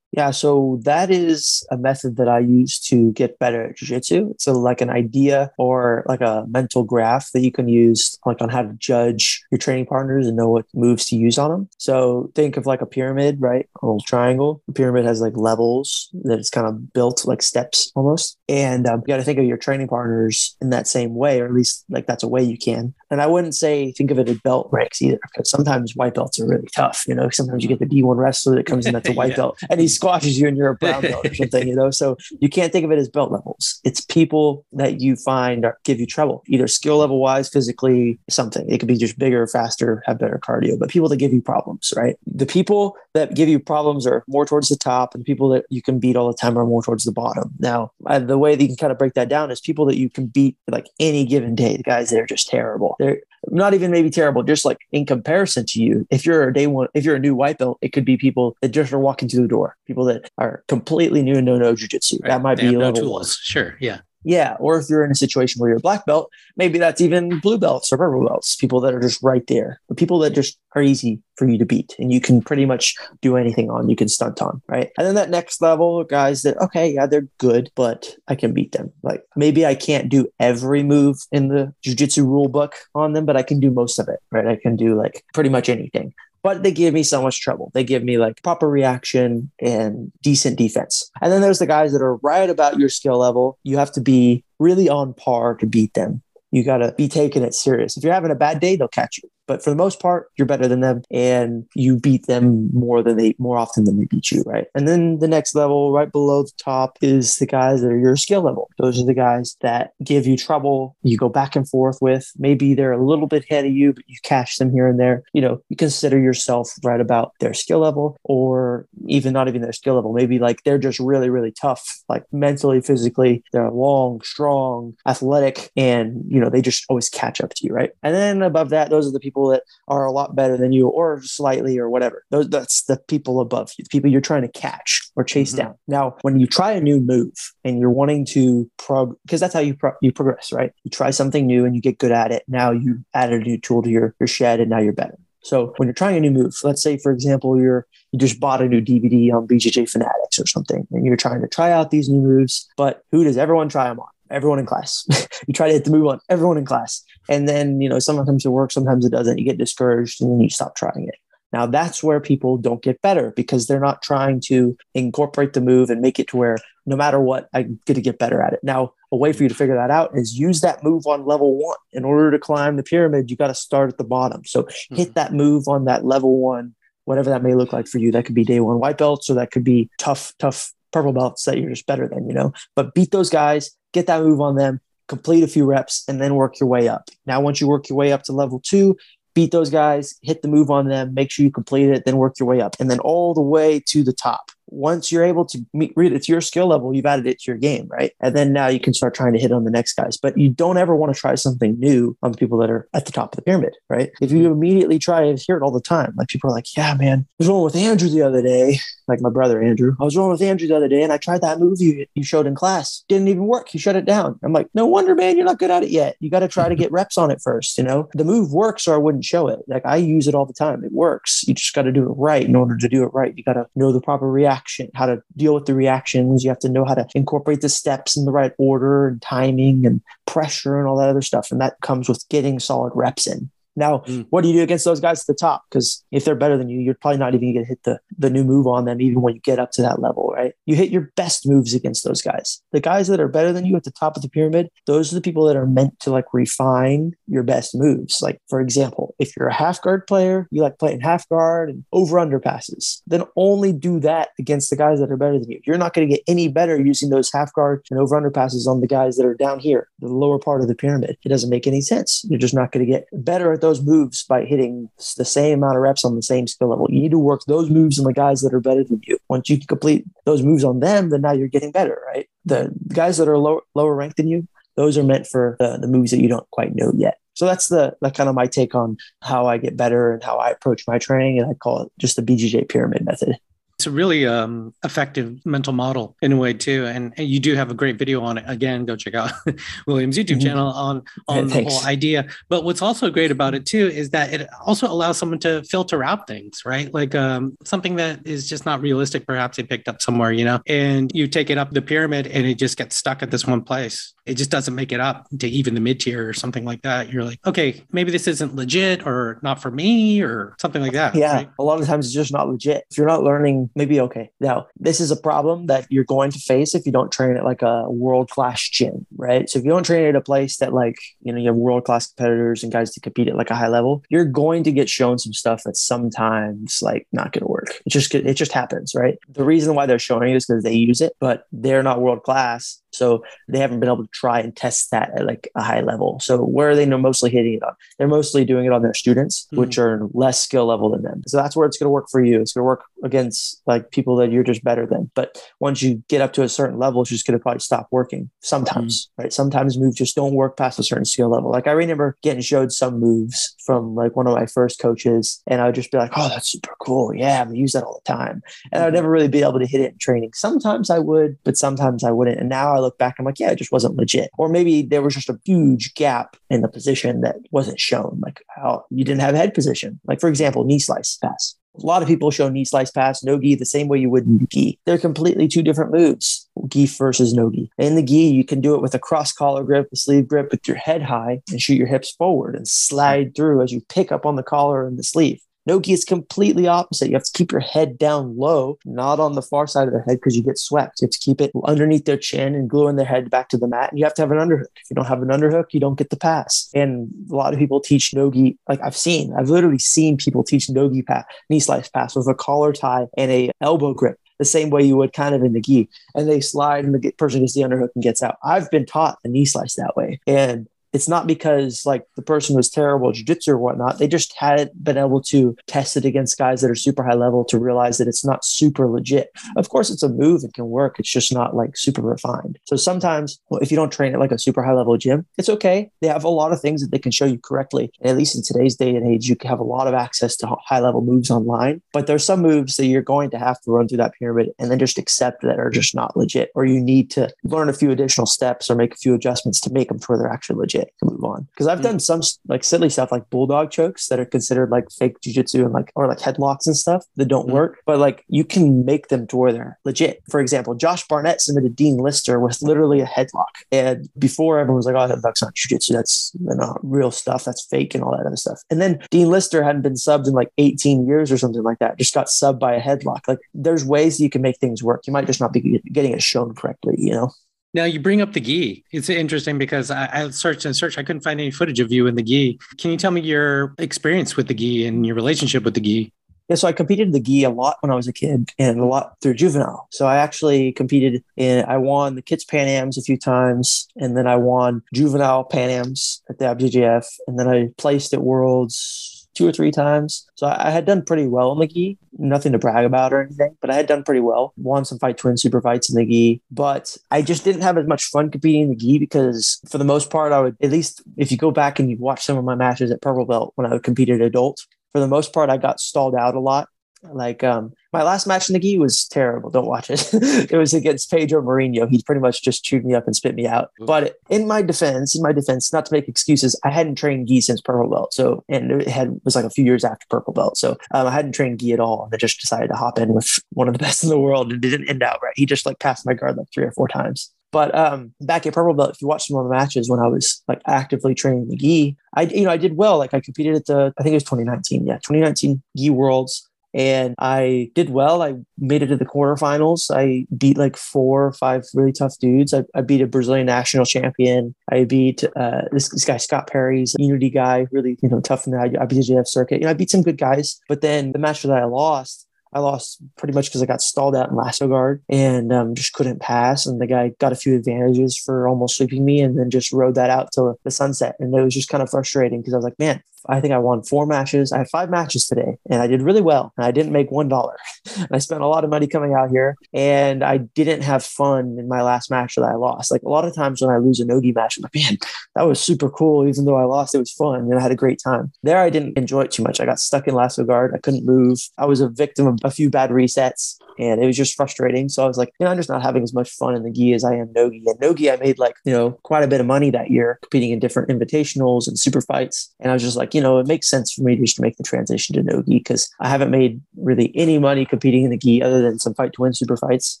Yeah, so that is a method that I use to get better at jiu-jitsu. So like an idea or like a mental graph that you can use like on how to judge your training partners and know what moves to use on them. So think of like a pyramid, right? A little triangle. The pyramid has like levels that it's kind of built like steps almost. And um, you got to think of your training partners in that same way, or at least like that's a way you can. And I wouldn't say think of it as belt ranks either, because sometimes white belts are really tough. You know, sometimes you get the D1 wrestler that comes in that's a white yeah. belt and he squashes you and you're a brown belt or something, you know? So you can't think of it as belt levels. It's people that you find are, give you trouble, either skill level wise, physically, something. It could be just bigger, faster, have better cardio, but people that give you problems, right? The people that give you problems are more towards the top and people that you can beat all the time are more towards the bottom. Now, the way that you can kind of break that down is people that you can beat like any given day, the guys that are just terrible. They're not even maybe terrible, just like in comparison to you. If you're a day one, if you're a new white belt, it could be people that just are walking through the door, people that are completely new and no no jujitsu. Right. That might they be level no tools. One. Sure. Yeah. Yeah. Or if you're in a situation where you're a black belt, maybe that's even blue belts or purple belts, people that are just right there, the people that just are easy for you to beat and you can pretty much do anything on, you can stunt on. Right. And then that next level, guys that, okay, yeah, they're good, but I can beat them. Like maybe I can't do every move in the jujitsu rule book on them, but I can do most of it. Right. I can do like pretty much anything but they give me so much trouble. They give me like proper reaction and decent defense. And then there's the guys that are right about your skill level. You have to be really on par to beat them. You got to be taking it serious. If you're having a bad day, they'll catch you. But for the most part, you're better than them and you beat them more than they more often than they beat you, right? And then the next level, right below the top, is the guys that are your skill level. Those are the guys that give you trouble. You go back and forth with. Maybe they're a little bit ahead of you, but you catch them here and there. You know, you consider yourself right about their skill level, or even not even their skill level. Maybe like they're just really, really tough, like mentally, physically. They're long, strong, athletic, and you know, they just always catch up to you, right? And then above that, those are the people people that are a lot better than you or slightly or whatever. Those that's the people above you, the people you're trying to catch or chase mm-hmm. down. Now, when you try a new move and you're wanting to prog because that's how you pro- you progress, right? You try something new and you get good at it. Now you added a new tool to your your shed and now you're better. So when you're trying a new move, let's say for example you're you just bought a new DVD on BJJ Fanatics or something, and you're trying to try out these new moves, but who does everyone try them on? Everyone in class. you try to hit the move on everyone in class. And then, you know, sometimes it works, sometimes it doesn't. You get discouraged and then you stop trying it. Now that's where people don't get better because they're not trying to incorporate the move and make it to where no matter what, I get to get better at it. Now, a way for you to figure that out is use that move on level one. In order to climb the pyramid, you got to start at the bottom. So mm-hmm. hit that move on that level one, whatever that may look like for you. That could be day one white belts, or that could be tough, tough purple belts that you're just better than, you know. But beat those guys, get that move on them, complete a few reps, and then work your way up. Now, once you work your way up to level two, beat those guys, hit the move on them, make sure you complete it, then work your way up, and then all the way to the top once you're able to meet, read it to your skill level, you've added it to your game, right? And then now you can start trying to hit on the next guys. But you don't ever want to try something new on the people that are at the top of the pyramid, right? If you immediately try to hear it all the time, like people are like, yeah, man, I was rolling with Andrew the other day, like my brother Andrew. I was rolling with Andrew the other day and I tried that move you, you showed in class. Didn't even work. You shut it down. I'm like, no wonder, man, you're not good at it yet. You got to try to get reps on it first. You know, the move works or I wouldn't show it. Like I use it all the time. It works. You just got to do it right. In order to do it right, you got to know the proper reaction, how to deal with the reactions. You have to know how to incorporate the steps in the right order and timing and pressure and all that other stuff. And that comes with getting solid reps in. Now, mm. what do you do against those guys at the top? Because if they're better than you, you're probably not even going to hit the, the new move on them, even when you get up to that level, right? You hit your best moves against those guys. The guys that are better than you at the top of the pyramid, those are the people that are meant to like refine your best moves. Like, for example, if you're a half guard player, you like playing half guard and over under passes, then only do that against the guys that are better than you. You're not going to get any better using those half guard and over under passes on the guys that are down here, the lower part of the pyramid. It doesn't make any sense. You're just not going to get better at those those moves by hitting the same amount of reps on the same skill level. You need to work those moves on the guys that are better than you. Once you complete those moves on them, then now you're getting better, right? The guys that are lower, lower ranked than you, those are meant for the, the moves that you don't quite know yet. So that's the that kind of my take on how I get better and how I approach my training, and I call it just the BJJ pyramid method. It's a really um, effective mental model in a way too, and, and, you do have a great video on it. Again, go check out William's YouTube mm-hmm. channel on on yeah, the whole idea. But what's also great about it too is that it also allows someone to filter out things, right? Like um, something that is just not realistic. Perhaps they picked up somewhere, you know, and you take it up the pyramid and it just gets stuck at this one place. It just doesn't make it up to even the mid tier or something like that. You're like, okay, maybe this isn't legit or not for me or something like that. Yeah, right? a lot of times it's just not legit. If you're not learning maybe okay. Now, this is a problem that you're going to face if you don't train at like a world class gym, right? So if you don't train at a place that like, you know, you have world class competitors and guys to compete at like a high level, you're going to get shown some stuff that's sometimes like not going to work. It just it just happens, right? The reason why they're showing it is because they use it, but they're not world class. So they haven't been able to try and test that at like a high level. So where are they mostly hitting it on? They're mostly doing it on their students, mm-hmm. which are less skill level than them. So that's where it's going to work for you. It's going to work against like people that you're just better than. But once you get up to a certain level, it's just going to probably stop working sometimes, mm-hmm. right? Sometimes moves just don't work past a certain skill level. Like I remember getting showed some moves from like one of my first coaches, and I would just be like, oh, that's super cool. Yeah, I'm going to use that all the time. And I'd mm-hmm. never really be able to hit it in training. Sometimes I would, but sometimes I wouldn't. And now I look back, I'm like, yeah, it just wasn't legit. Or maybe there was just a huge gap in the position that wasn't shown, like how you didn't have head position. Like, for example, knee slice pass. A lot of people show knee slice pass, no gi the same way you would in gi. They're completely two different moves, gi versus no gi. In the gi, you can do it with a cross collar grip, a sleeve grip with your head high and shoot your hips forward and slide through as you pick up on the collar and the sleeve. Nogi is completely opposite. You have to keep your head down low, not on the far side of their head because you get swept. You have to keep it underneath their chin and gluing their head back to the mat. And you have to have an underhook. If you don't have an underhook, you don't get the pass. And a lot of people teach Nogi, like I've seen, I've literally seen people teach Nogi pass, knee slice pass with a collar tie and a elbow grip the same way you would kind of in the gi. And they slide and the person gets the underhook and gets out. I've been taught a knee slice that way. And it's not because like the person was terrible at jiu-jitsu or whatnot. They just hadn't been able to test it against guys that are super high level to realize that it's not super legit. Of course it's a move. It can work. It's just not like super refined. So sometimes well, if you don't train at like a super high level gym it's okay. They have a lot of things that they can show you correctly. And at least in today's day and age you have a lot of access to high level moves online. But there's some moves that you're going to have to run through that pyramid and then just accept that are just not legit or you need to learn a few additional steps or make a few adjustments to make them further they're actually legit legit to move on. Because I've mm done some like silly stuff like bulldog chokes that are considered like fake jujitsu and like or like headlocks and stuff that don't mm work, but like you can make them to where they're legit. For example, Josh Barnett submitted Dean Lister with literally a headlock, and before everyone was like, "Oh, headlock's not jujitsu. That's not real stuff. That's fake and all that other stuff." And then Dean Lister hadn't been subbed in like 18 years or something like that. Just got subbed by a headlock. Like there's ways you can make things work. You might just not be getting it shown correctly. You know. Now you bring up the gi. It's interesting because I, I, searched and searched. I couldn't find any footage of you in the gi. Can you tell me your experience with the gi and your relationship with the gi? Yeah, so I competed in the gi a lot when I was a kid and a lot through juvenile. So I actually competed in, I won the kids Pan Ams a few times, and then I won juvenile Pan Ams at the IBJJF, and then I placed at Worlds two or three times. So I, had done pretty well in the gi. Nothing to brag about or anything, but I had done pretty well. Won some fight to win super fights in the gi, but I just didn't have as much fun competing in the gi because for the most part, I would at least if you go back and you watch some of my matches at purple belt when I would compete at adult, for the most part, I got stalled out a lot like um, my last match in the gi was terrible. Don't watch it. it was against Pedro Marinho. He pretty much just chewed me up and spit me out. But in my defense, in my defense, not to make excuses, I hadn't trained gi since purple belt. So and it had it was like a few years after purple belt. So um, I hadn't trained gi at all, and I just decided to hop in with one of the best in the world. And it didn't end out right. He just like passed my guard like three or four times. But um, back at Purple Belt, if you watch some of the matches when I was like actively training the gi, I you know I did well. Like I competed at the I think it was 2019, yeah, 2019 gi Worlds and I did well. I made it to the quarterfinals. I beat like four or five really tough dudes. I, I beat a Brazilian national champion. I beat uh, this, this, guy Scott Perry's Unity guy, really you know tough in the IBJJF circuit. You know, I beat some good guys, but then the match that I lost, I lost pretty much because I got stalled out in lasso guard and um, just couldn't pass. And the guy got a few advantages for almost sweeping me and then just rode that out to the sunset. And it was just kind of frustrating because I was like, man, I think I won four matches. I had five matches today and I did really well. And I didn't make one dollar. I spent a lot of money coming out here and I didn't have fun in my last match that I lost. Like a lot of times when I lose a Nogi match, I'm like, man, that was super cool. Even though I lost, it was fun and I had a great time. There, I didn't enjoy it too much. I got stuck in lasso guard. I couldn't move. I was a victim of a few bad resets and it was just frustrating. So I was like, you know, I'm just not having as much fun in the gi as I am nogi. And nogi, I made like you know quite a bit of money that year competing in different invitationals and super fights. And I was just like, you know, it makes sense for me to just make the transition to nogi because I haven't made really any money competing in the gi other than some fight to win super fights,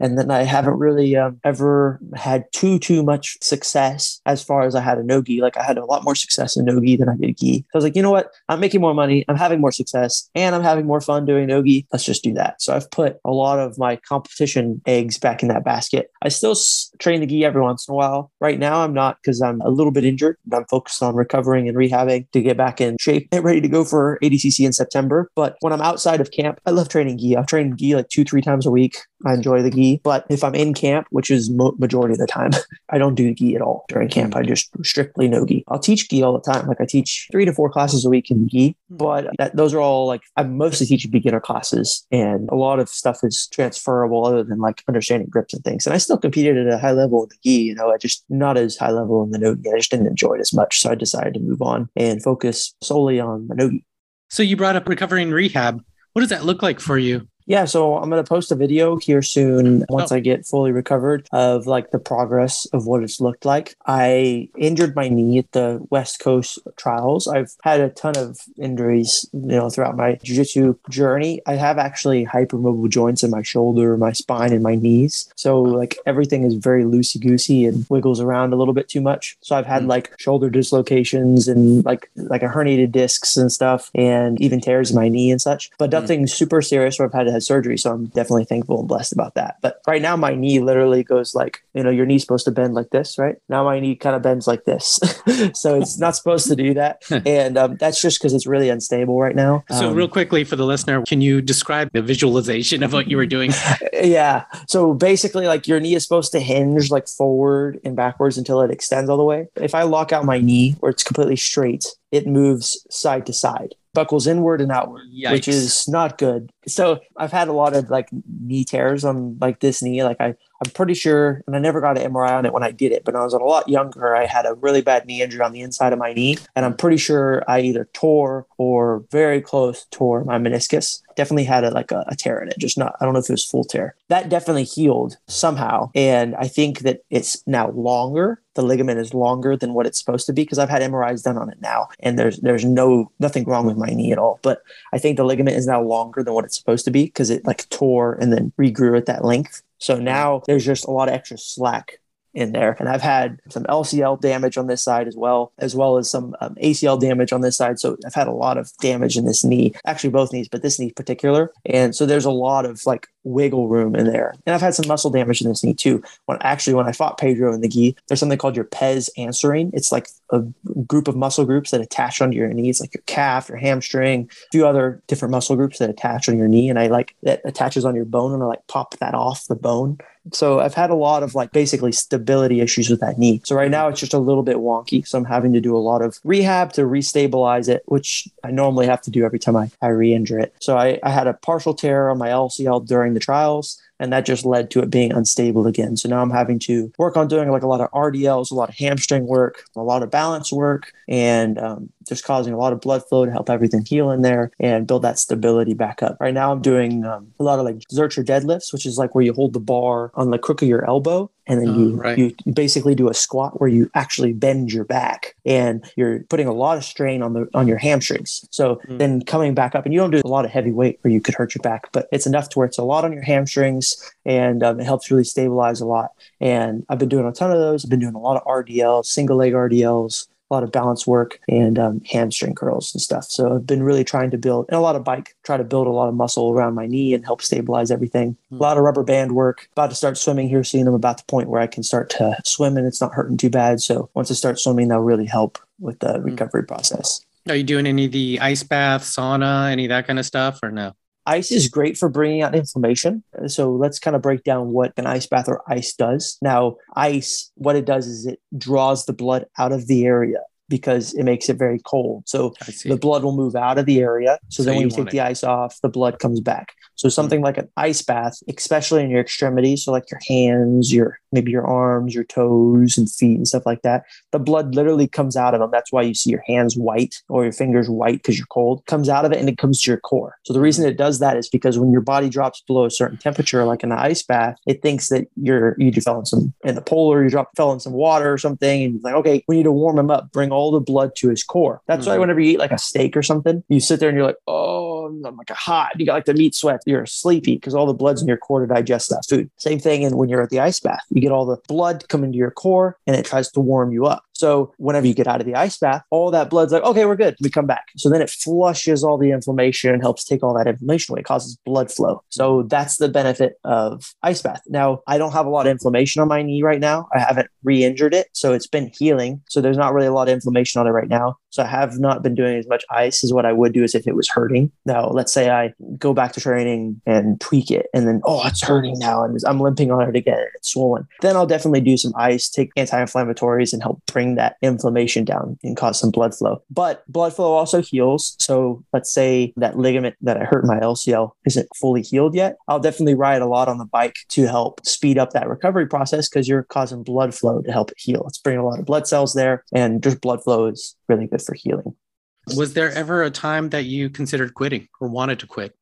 and then I haven't really um, ever had too too much success as far as I had a nogi. Like I had a lot more success in nogi than I did gi. So I was like, you know what? I'm making more money. I'm having more success, and I'm having more fun doing nogi. Let's just do that. So I've put a lot of my competition eggs back in that basket. I still s- train the gi every once in a while. Right now, I'm not because I'm a little bit injured. I'm focused on recovering and rehabbing to get back in shape and ready to go for ADCC in September. But when I'm outside of camp, I love training gi. I've trained gi like two, three times a week. I enjoy the gi. But if I'm in camp, which is mo- majority of the time, I don't do gi at all during camp. I just strictly no gi. I'll teach gi all the time. Like I teach three to four classes a week in gi, but that, those are all like I'm mostly teaching beginner classes, and a lot of stuff is transferable other than like understanding grips and things. And I still competed at a high level in the gi. You know, I just not as high level in the no gi. I just didn't enjoy it as much, so I decided to move on and focus solely on the no gi. So you brought up recovery and rehab. What does that look like for you? Yeah, so I'm going to post a video here soon once oh. I get fully recovered of like the progress of what it's looked like. I injured my knee at the West Coast trials. I've had a ton of injuries, you know, throughout my jiu-jitsu journey. I have actually hypermobile joints in my shoulder, my spine, and my knees. So like everything is very loosey-goosey and wiggles around a little bit too much. So I've had mm. like shoulder dislocations and like like a herniated discs and stuff and even tears in my knee and such, but hmm. nothing mm. super serious where I've had had surgery. So I'm definitely thankful and blessed about that. But right now, my knee literally goes like, you know, your knee's supposed to bend like this, right? Now my knee kind of bends like this. so it's not supposed to do that. and um, that's just because it's really unstable right now. So, um, real quickly for the listener, can you describe the visualization of what you were doing? yeah. So basically, like your knee is supposed to hinge like forward and backwards until it extends all the way. If I lock out my knee where it's completely straight, it moves side to side buckles inward and outward, Yikes. which is not good. So I've had a lot of like knee tears on like this knee. Like I, I'm pretty sure, and I never got an MRI on it when I did it, but I was a lot younger, I had a really bad knee injury on the inside of my knee. And I'm pretty sure I either tore or very close tore my meniscus. Definitely had a, like a, a tear in it, just not, I don't know if it was full tear. That definitely healed somehow. And I think that it's now longer the ligament is longer than what it's supposed to be because I've had MRIs done on it now and there's there's no nothing wrong with my knee at all but I think the ligament is now longer than what it's supposed to be because it like tore and then regrew at that length so now there's just a lot of extra slack in there. And I've had some LCL damage on this side as well, as well as some um, ACL damage on this side. So I've had a lot of damage in this knee, actually both knees, but this knee particular. And so there's a lot of like wiggle room in there. And I've had some muscle damage in this knee too. When actually, when I fought Pedro in the gi, there's something called your pes anserine. It's like a group of muscle groups that attach onto your knees, like your calf, your hamstring, a few other different muscle groups that attach on your knee. And I like that attaches on your bone and I like pop that off the bone. So I've had a lot of like basically stability issues with that knee. So right now it's just a little bit wonky. So I'm having to do a lot of rehab to restabilize it, which I normally have to do every time I, I re-injure it. So I, I had a partial tear on my LCL during the trials and that just led to it being unstable again. So now I'm having to work on doing like a lot of RDLs, a lot of hamstring work, a lot of balance work, and um, just causing a lot of blood flow to help everything heal in there and build that stability back up. Right now, I'm doing um, a lot of like Zercher deadlifts, which is like where you hold the bar on the crook of your elbow and then oh, you, right. you basically do a squat where you actually bend your back and you're putting a lot of strain on the on your hamstrings so mm. then coming back up and you don't do a lot of heavy weight where you could hurt your back but it's enough to where it's a lot on your hamstrings and um, it helps really stabilize a lot and i've been doing a ton of those i've been doing a lot of rdls single leg rdls a lot of balance work and um, hamstring curls and stuff. So I've been really trying to build and a lot of bike, try to build a lot of muscle around my knee and help stabilize everything. Mm. A lot of rubber band work. About to start swimming here soon. I'm about the point where I can start to swim and it's not hurting too bad. So once I start swimming, that'll really help with the hmm. recovery mm. process. Are you doing any of the ice bath, sauna, any of that kind of stuff, or no? Ice is great for bringing out inflammation. So let's kind of break down what an ice bath or ice does. Now, ice, what it does is it draws the blood out of the area because it makes it very cold. So the blood will move out of the area. So, so then when you, you take the ice off, the blood comes back. So something mm-hmm. like an ice bath, especially in your extremities, so like your hands, your maybe your arms, your toes, and feet and stuff like that, the blood literally comes out of them. That's why you see your hands white or your fingers white because you're cold. Comes out of it and it comes to your core. So the reason it does that is because when your body drops below a certain temperature, like in the ice bath, it thinks that you're you fell in some in the polar, you drop fell in some water or something, and like, okay, we need to warm him up. Bring all the blood to his core. That's mm-hmm. why whenever you eat like a steak or something, you sit there and you're like, oh, I'm like a hot. You got like the meat sweat. You're sleepy because all the blood's in your core to digest that food. Same thing, and when you're at the ice bath, you get all the blood coming to your core, and it tries to warm you up. So whenever you get out of the ice bath, all that blood's like, okay, we're good. We come back. So then it flushes all the inflammation and helps take all that inflammation away. It causes blood flow. So that's the benefit of ice bath. Now, I don't have a lot of inflammation on my knee right now. I haven't re-injured it. So it's been healing. So there's not really a lot of inflammation on it right now. So I have not been doing as much ice as what I would do as if it was hurting. Now, let's say I go back to training and tweak it and then, oh, it's hurting now and I'm limping on it again. It's swollen. Then I'll definitely do some ice, take anti-inflammatories and help bring that inflammation down and cause some blood flow. But blood flow also heals. So let's say that ligament that I hurt my LCL isn't fully healed yet. I'll definitely ride a lot on the bike to help speed up that recovery process because you're causing blood flow to help it heal. It's bringing a lot of blood cells there, and just blood flow is really good for healing. Was there ever a time that you considered quitting or wanted to quit?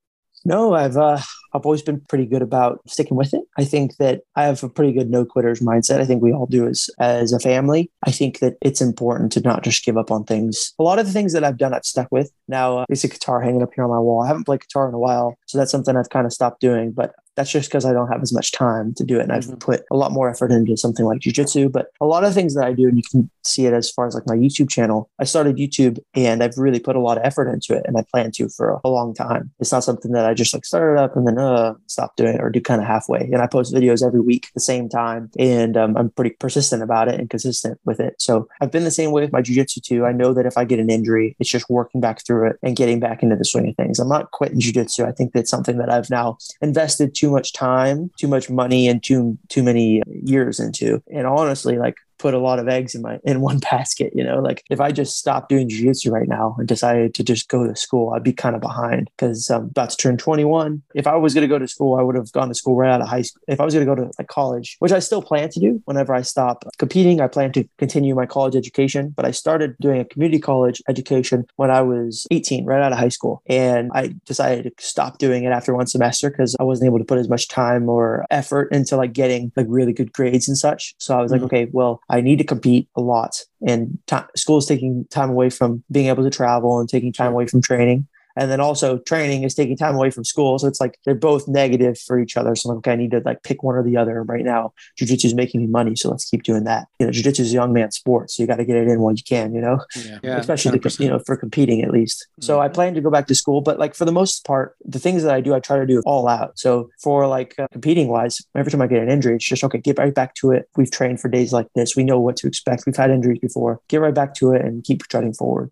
No, I've uh, I've always been pretty good about sticking with it. I think that I have a pretty good no quitters mindset. I think we all do as as a family. I think that it's important to not just give up on things. A lot of the things that I've done, I've stuck with. Now, uh, there's a guitar hanging up here on my wall. I haven't played guitar in a while, so that's something I've kind of stopped doing. But that's just because I don't have as much time to do it. And I've mm-hmm. put a lot more effort into something like jujitsu. But a lot of things that I do, and you can see it as far as like my YouTube channel, I started YouTube and I've really put a lot of effort into it. And I plan to for a, long time. It's not something that I just like started up and then uh, stop doing it or do kind of halfway. And I post videos every week at the same time. And um, I'm pretty persistent about it and consistent with it. So I've been the same way with my jujitsu too. I know that if I get an injury, it's just working back through it and getting back into the swing of things. I'm not quitting jujitsu. I think that's something that I've now invested too much time too much money and too too many years into. And honestly, like put a lot of eggs in my in one basket you know? Like if i just stopped doing jiu-jitsu right now and decided to just go to school i'd be kind of behind because i'm about to turn 21 if i was going to go to school i would have gone to school right out of high school if i was going to go to like college which i still plan to do whenever i stop competing. I plan to continue my college education but i started doing a community college education when i was 18 right out of high school. And i decided to stop doing it after one semester because i wasn't able to put as much time or effort into like getting like really good grades and such. So i was mm-hmm. like okay well I need to compete a lot. And t- school is taking time away from being able to travel and taking time away from training. And then also training is taking time away from school. So it's like they're both negative for each other. So I'm like, okay, I need to like pick one or the other. Right now, jujitsu is making me money. So let's keep doing that. You know, jujitsu is a young man sport. So you got to get it in while you can, you know, yeah. Yeah, especially, the, you know, for competing at least. Mm-hmm. So I plan to go back to school, but like for the most part, the things that I do, I try to do all out. So for like uh, competing wise, every time I get an injury, it's just, okay, get right back to it. We've trained for days like this. We know what to expect. We've had injuries before. Get right back to it and keep trotting forward.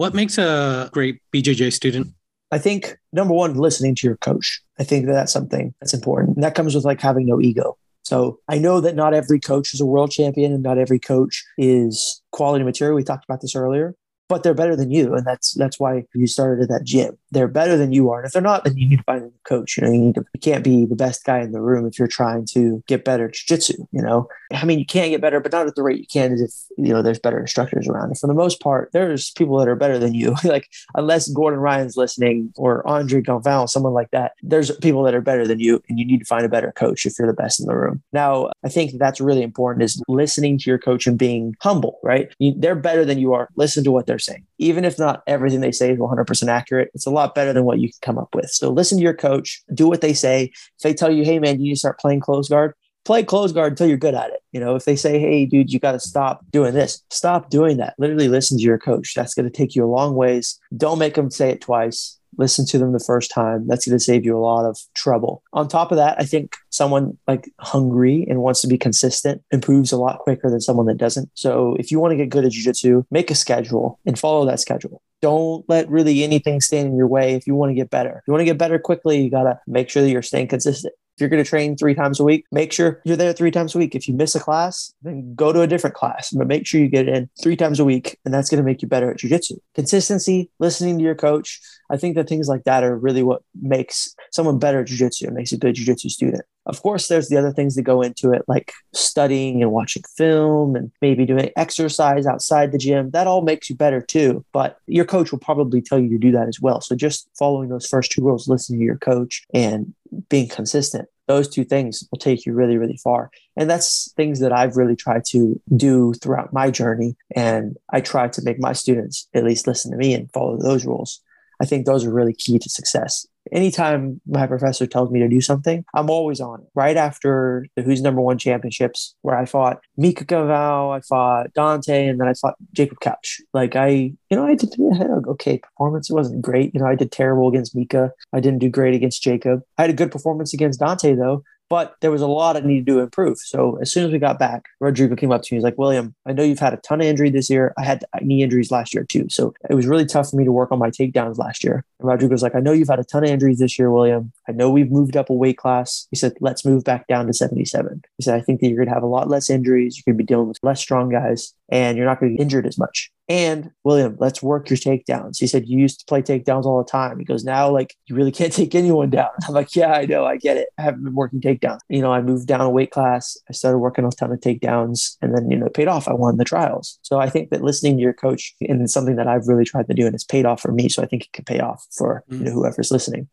What makes a great BJJ student? I think number one, listening to your coach. I think that that's something that's important. And that comes with like having no ego. So I know that not every coach is a world champion and not every coach is quality material. We talked about this earlier but they're better than you. And that's that's why you started at that gym. They're better than you are. And if they're not, then you need to find a coach. You know, you need to you can't be the best guy in the room if you're trying to get better at jiu-jitsu, you know. I mean, you can get better, but not at the rate you can if you know there's better instructors around. And for the most part, there's people that are better than you. like unless Gordon Ryan's listening or Andre Galvão, someone like that, there's people that are better than you, and you need to find a better coach if you're the best in the room. Now, I think that's really important is listening to your coach and being humble, right? You, they're better than you are. Listen to what they're saying. Even if not everything they say is 100% accurate, it's a lot better than what you can come up with. So listen to your coach, do what they say. If they tell you, hey, man, you need to start playing close guard, play close guard until you're good at it. You know, if they say, hey, dude, you got to stop doing this, stop doing that. Literally listen to your coach. That's going to take you a long ways. Don't make them say it twice listen to them the first time. That's going to save you a lot of trouble. On top of that, I think someone like hungry and wants to be consistent improves a lot quicker than someone that doesn't. So if you want to get good at jujitsu, make a schedule and follow that schedule. Don't let really anything stand in your way if you want to get better. If you want to get better quickly, you got to make sure that you're staying consistent. If you're going to train three times a week, make sure you're there three times a week. If you miss a class, then go to a different class, but make sure you get in three times a week. And that's going to make you better at jujitsu. Consistency, listening to your coach, I think that things like that are really what makes someone better at jujitsu and makes a good jujitsu student. Of course, there's the other things that go into it, like studying and watching film and maybe doing exercise outside the gym. That all makes you better too. But your coach will probably tell you to do that as well. So just following those first two rules, listening to your coach and being consistent those two things will take you really really far and that's things that i've really tried to do throughout my journey and i try to make my students at least listen to me and follow those rules i think those are really key to success anytime my professor tells me to do something, I'm always on it. Right after the Who's Number One Championships, where I fought Mika Galvão, I fought Dante, and then I fought Jacob Couch. Like I, you know, I did I had an okay performance. It wasn't great. You know, I did terrible against Mika. I didn't do great against Jacob. I had a good performance against Dante though but there was a lot that needed to improve. So as soon as we got back, Rodrigo came up to me. He's like, William, I know you've had a ton of injury this year. I had knee injuries last year too. So it was really tough for me to work on my takedowns last year. And Rodrigo's like, I know you've had a ton of injuries this year, William. I know we've moved up a weight class. He said, let's move back down to 77. He said, I think that you're going to have a lot less injuries. You're going to be dealing with less strong guys and you're not going to get injured as much. And William, let's work your takedowns. He said, You used to play takedowns all the time. He goes, Now, like, you really can't take anyone down. I'm like, Yeah, I know. I get it. I haven't been working takedowns. You know, I moved down a weight class. I started working on a ton of takedowns and then, you know, it paid off. I won the trials. So I think that listening to your coach and it's something that I've really tried to do and it's paid off for me. So I think it can pay off for mm. you know, whoever's listening.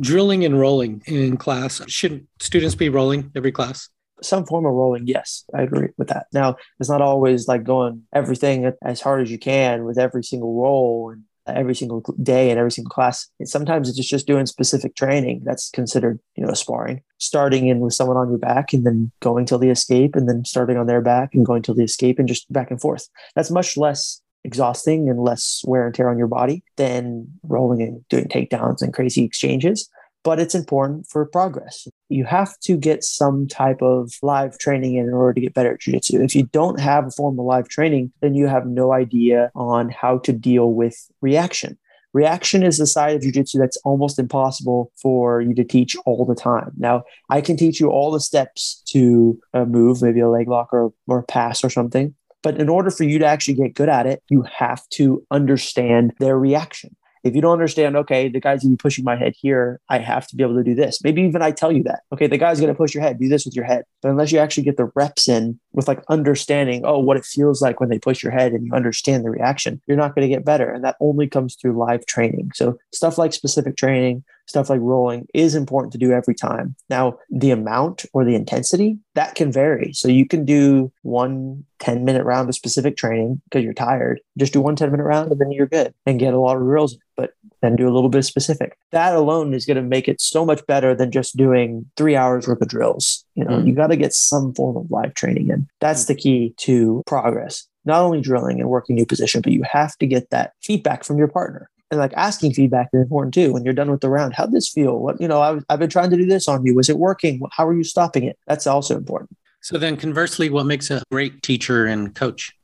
Drilling and rolling in class. Shouldn't students be rolling every class? Some form of rolling, yes, I agree with that. Now, it's not always like going everything as hard as you can with every single roll and every single day and every single class. And sometimes it's just doing specific training that's considered, you know, sparring. Starting in with someone on your back and then going till the escape and then starting on their back and going till the escape and just back and forth. That's much less exhausting and less wear and tear on your body than rolling and doing takedowns and crazy exchanges but it's important for progress. You have to get some type of live training in in order to get better at jiu-jitsu. If you don't have a formal live training, then you have no idea on how to deal with reaction. Reaction is the side of jiu-jitsu that's almost impossible for you to teach all the time. Now, I can teach you all the steps to a move, maybe a leg lock or, or a pass or something. But in order for you to actually get good at it, you have to understand their reaction. If you don't understand, okay, the guy's gonna be pushing my head here, I have to be able to do this. Maybe even I tell you that, okay, the guy's gonna push your head, do this with your head. But unless you actually get the reps in with like understanding, oh, what it feels like when they push your head and you understand the reaction, you're not gonna get better. And that only comes through live training. So stuff like specific training, stuff like rolling is important to do every time. Now, the amount or the intensity that can vary. So you can do one 10 minute round of specific training because you're tired. Just do one 10 minute round and then you're good and get a lot of drills, but then do a little bit of specific. That alone is going to make it so much better than just doing three hours worth of drills. You know, mm. you got to get some form of live training in. That's the key to progress not only drilling and working new position, but you have to get that feedback from your partner and like asking feedback is important too. When you're done with the round, how'd this feel? What, you know, I've, I've been trying to do this on you. Was it working? How are you stopping it? That's also important. So then conversely, what makes a great teacher and coach?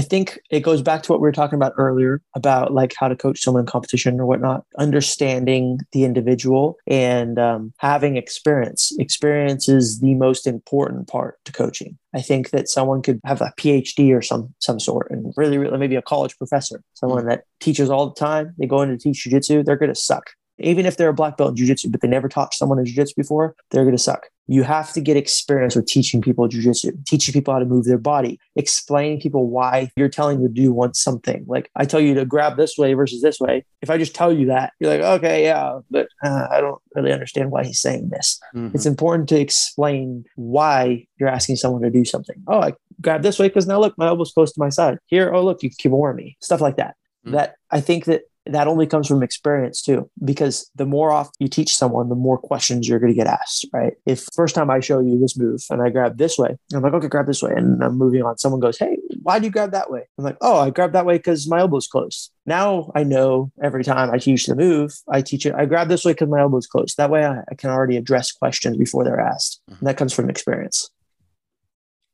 I think it goes back to what we were talking about earlier about like how to coach someone in competition or whatnot, understanding the individual and um, having experience. Experience is the most important part to coaching. I think that someone could have a PhD or some some sort and really, really maybe a college professor, someone that teaches all the time. They go in to teach jujitsu, they're going to suck. Even if they're a black belt in jujitsu, but they never taught someone in jujitsu before, they're going to suck you have to get experience with teaching people jujitsu, teaching people how to move their body, explaining people why you're telling them to do one something. Like I tell you to grab this way versus this way. If I just tell you that, you're like, okay, yeah, but uh, I don't really understand why he's saying this. Mm-hmm. It's important to explain why you're asking someone to do something. Oh, I grab this way because now look, my elbow's close to my side. Here, oh look, you keep warm me. Stuff like that. Mm-hmm. That I think that that only comes from experience too because the more often you teach someone the more questions you're going to get asked right? If first time i show you this move and i grab this way i'm like okay grab this way. And i'm moving on. Someone goes hey why do you grab that way? I'm like oh i grabbed that way because my elbow's close. Now i know every time i teach the move i teach it i grab this way because my elbow's close. That way I, I, can already address questions before they're asked. Mm-hmm. And that comes from experience.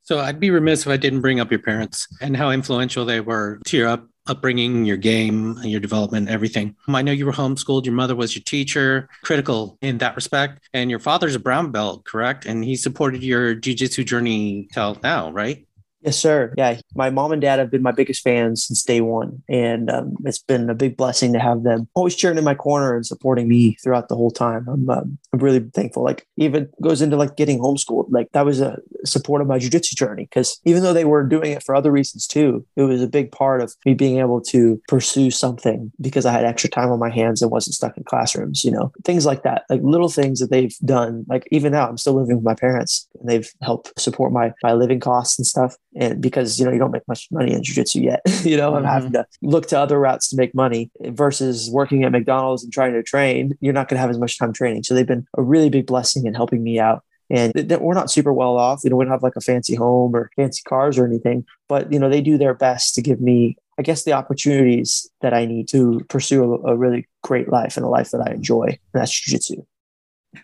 So I'd be remiss if I didn't bring up your parents and how influential they were to your up, upbringing, your game, your development, everything. I know you were homeschooled. Your mother was your teacher, critical in that respect. And your father's a brown belt, correct? And he supported your jujitsu journey till now, right? Yes, sir. Yeah, my mom and dad have been my biggest fans since day one, and um, it's been a big blessing to have them always cheering in my corner and supporting me throughout the whole time. I'm, um, I'm really thankful. Like even goes into like getting homeschooled. Like that was a support of my jujitsu journey because even though they were doing it for other reasons too, it was a big part of me being able to pursue something because I had extra time on my hands and wasn't stuck in classrooms. You know, things like that, like little things that they've done. Like even now, I'm still living with my parents, and they've helped support my my living costs and stuff and because you know you don't make much money in jiu-jitsu yet you know mm-hmm. i'm having to look to other routes to make money versus working at mcdonald's and trying to train you're not going to have as much time training so they've been a really big blessing in helping me out. And th- we're not super well off. You know we don't have like a fancy home or fancy cars or anything but you know they do their best to give me i guess the opportunities that i need to pursue a, a really great life and a life that i enjoy and that's jiu-jitsu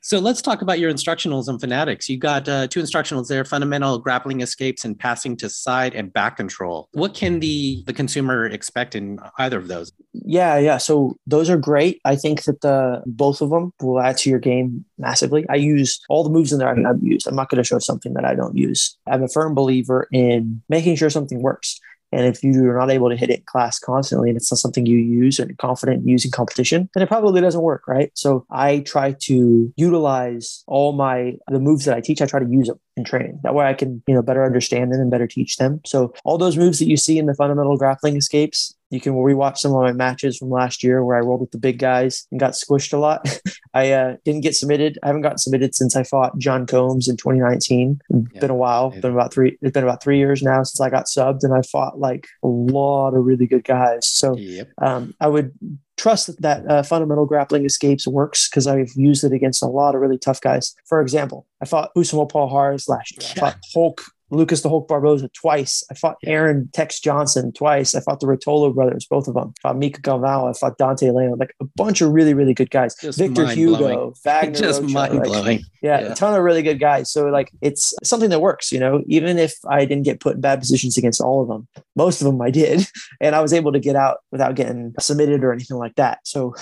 so let's talk about your instructionals and fanatics. You got uh, two instructionals there: fundamental grappling escapes and passing to side and back control. What can the the consumer expect in either of those? Yeah, yeah. So those are great. I think that the both of them will add to your game massively. I use all the moves in there I've used. I'm not going to show something that I don't use. I'm a firm believer in making sure something works. And if you're not able to hit it in class constantly and it's not something you use and confident using competition, then it probably doesn't work, right? So I try to utilize all my the moves that I teach, I try to use them in training. That way I can, you know, better understand them and better teach them. So all those moves that you see in the fundamental grappling escapes, you can rewatch some of my matches from last year where I rolled with the big guys and got squished a lot. I uh, didn't get submitted. I haven't gotten submitted since I fought John Combs in 2019. Yeah. been a while. It's been about three. It's been about three years now since I got subbed, and I fought like a lot of really good guys. So yep. um, I would trust that, that uh, fundamental grappling escapes works because I've used it against a lot of really tough guys. For example, I fought Usama Paul Harris last year. I fought Hulk Lucas the Hulk Barbosa twice. I fought Aaron Tex Johnson twice. I fought the Ruotolo brothers, both of them. I fought Mika Galvao. I fought Dante Leon. Like a bunch of really, really good guys. Just Victor Hugo, Wagner. Just mind blowing. Like, yeah, yeah, a ton of really good guys. So like it's something that works, you know, even if I didn't get put in bad positions against all of them, most of them I did. And I was able to get out without getting submitted or anything like that. So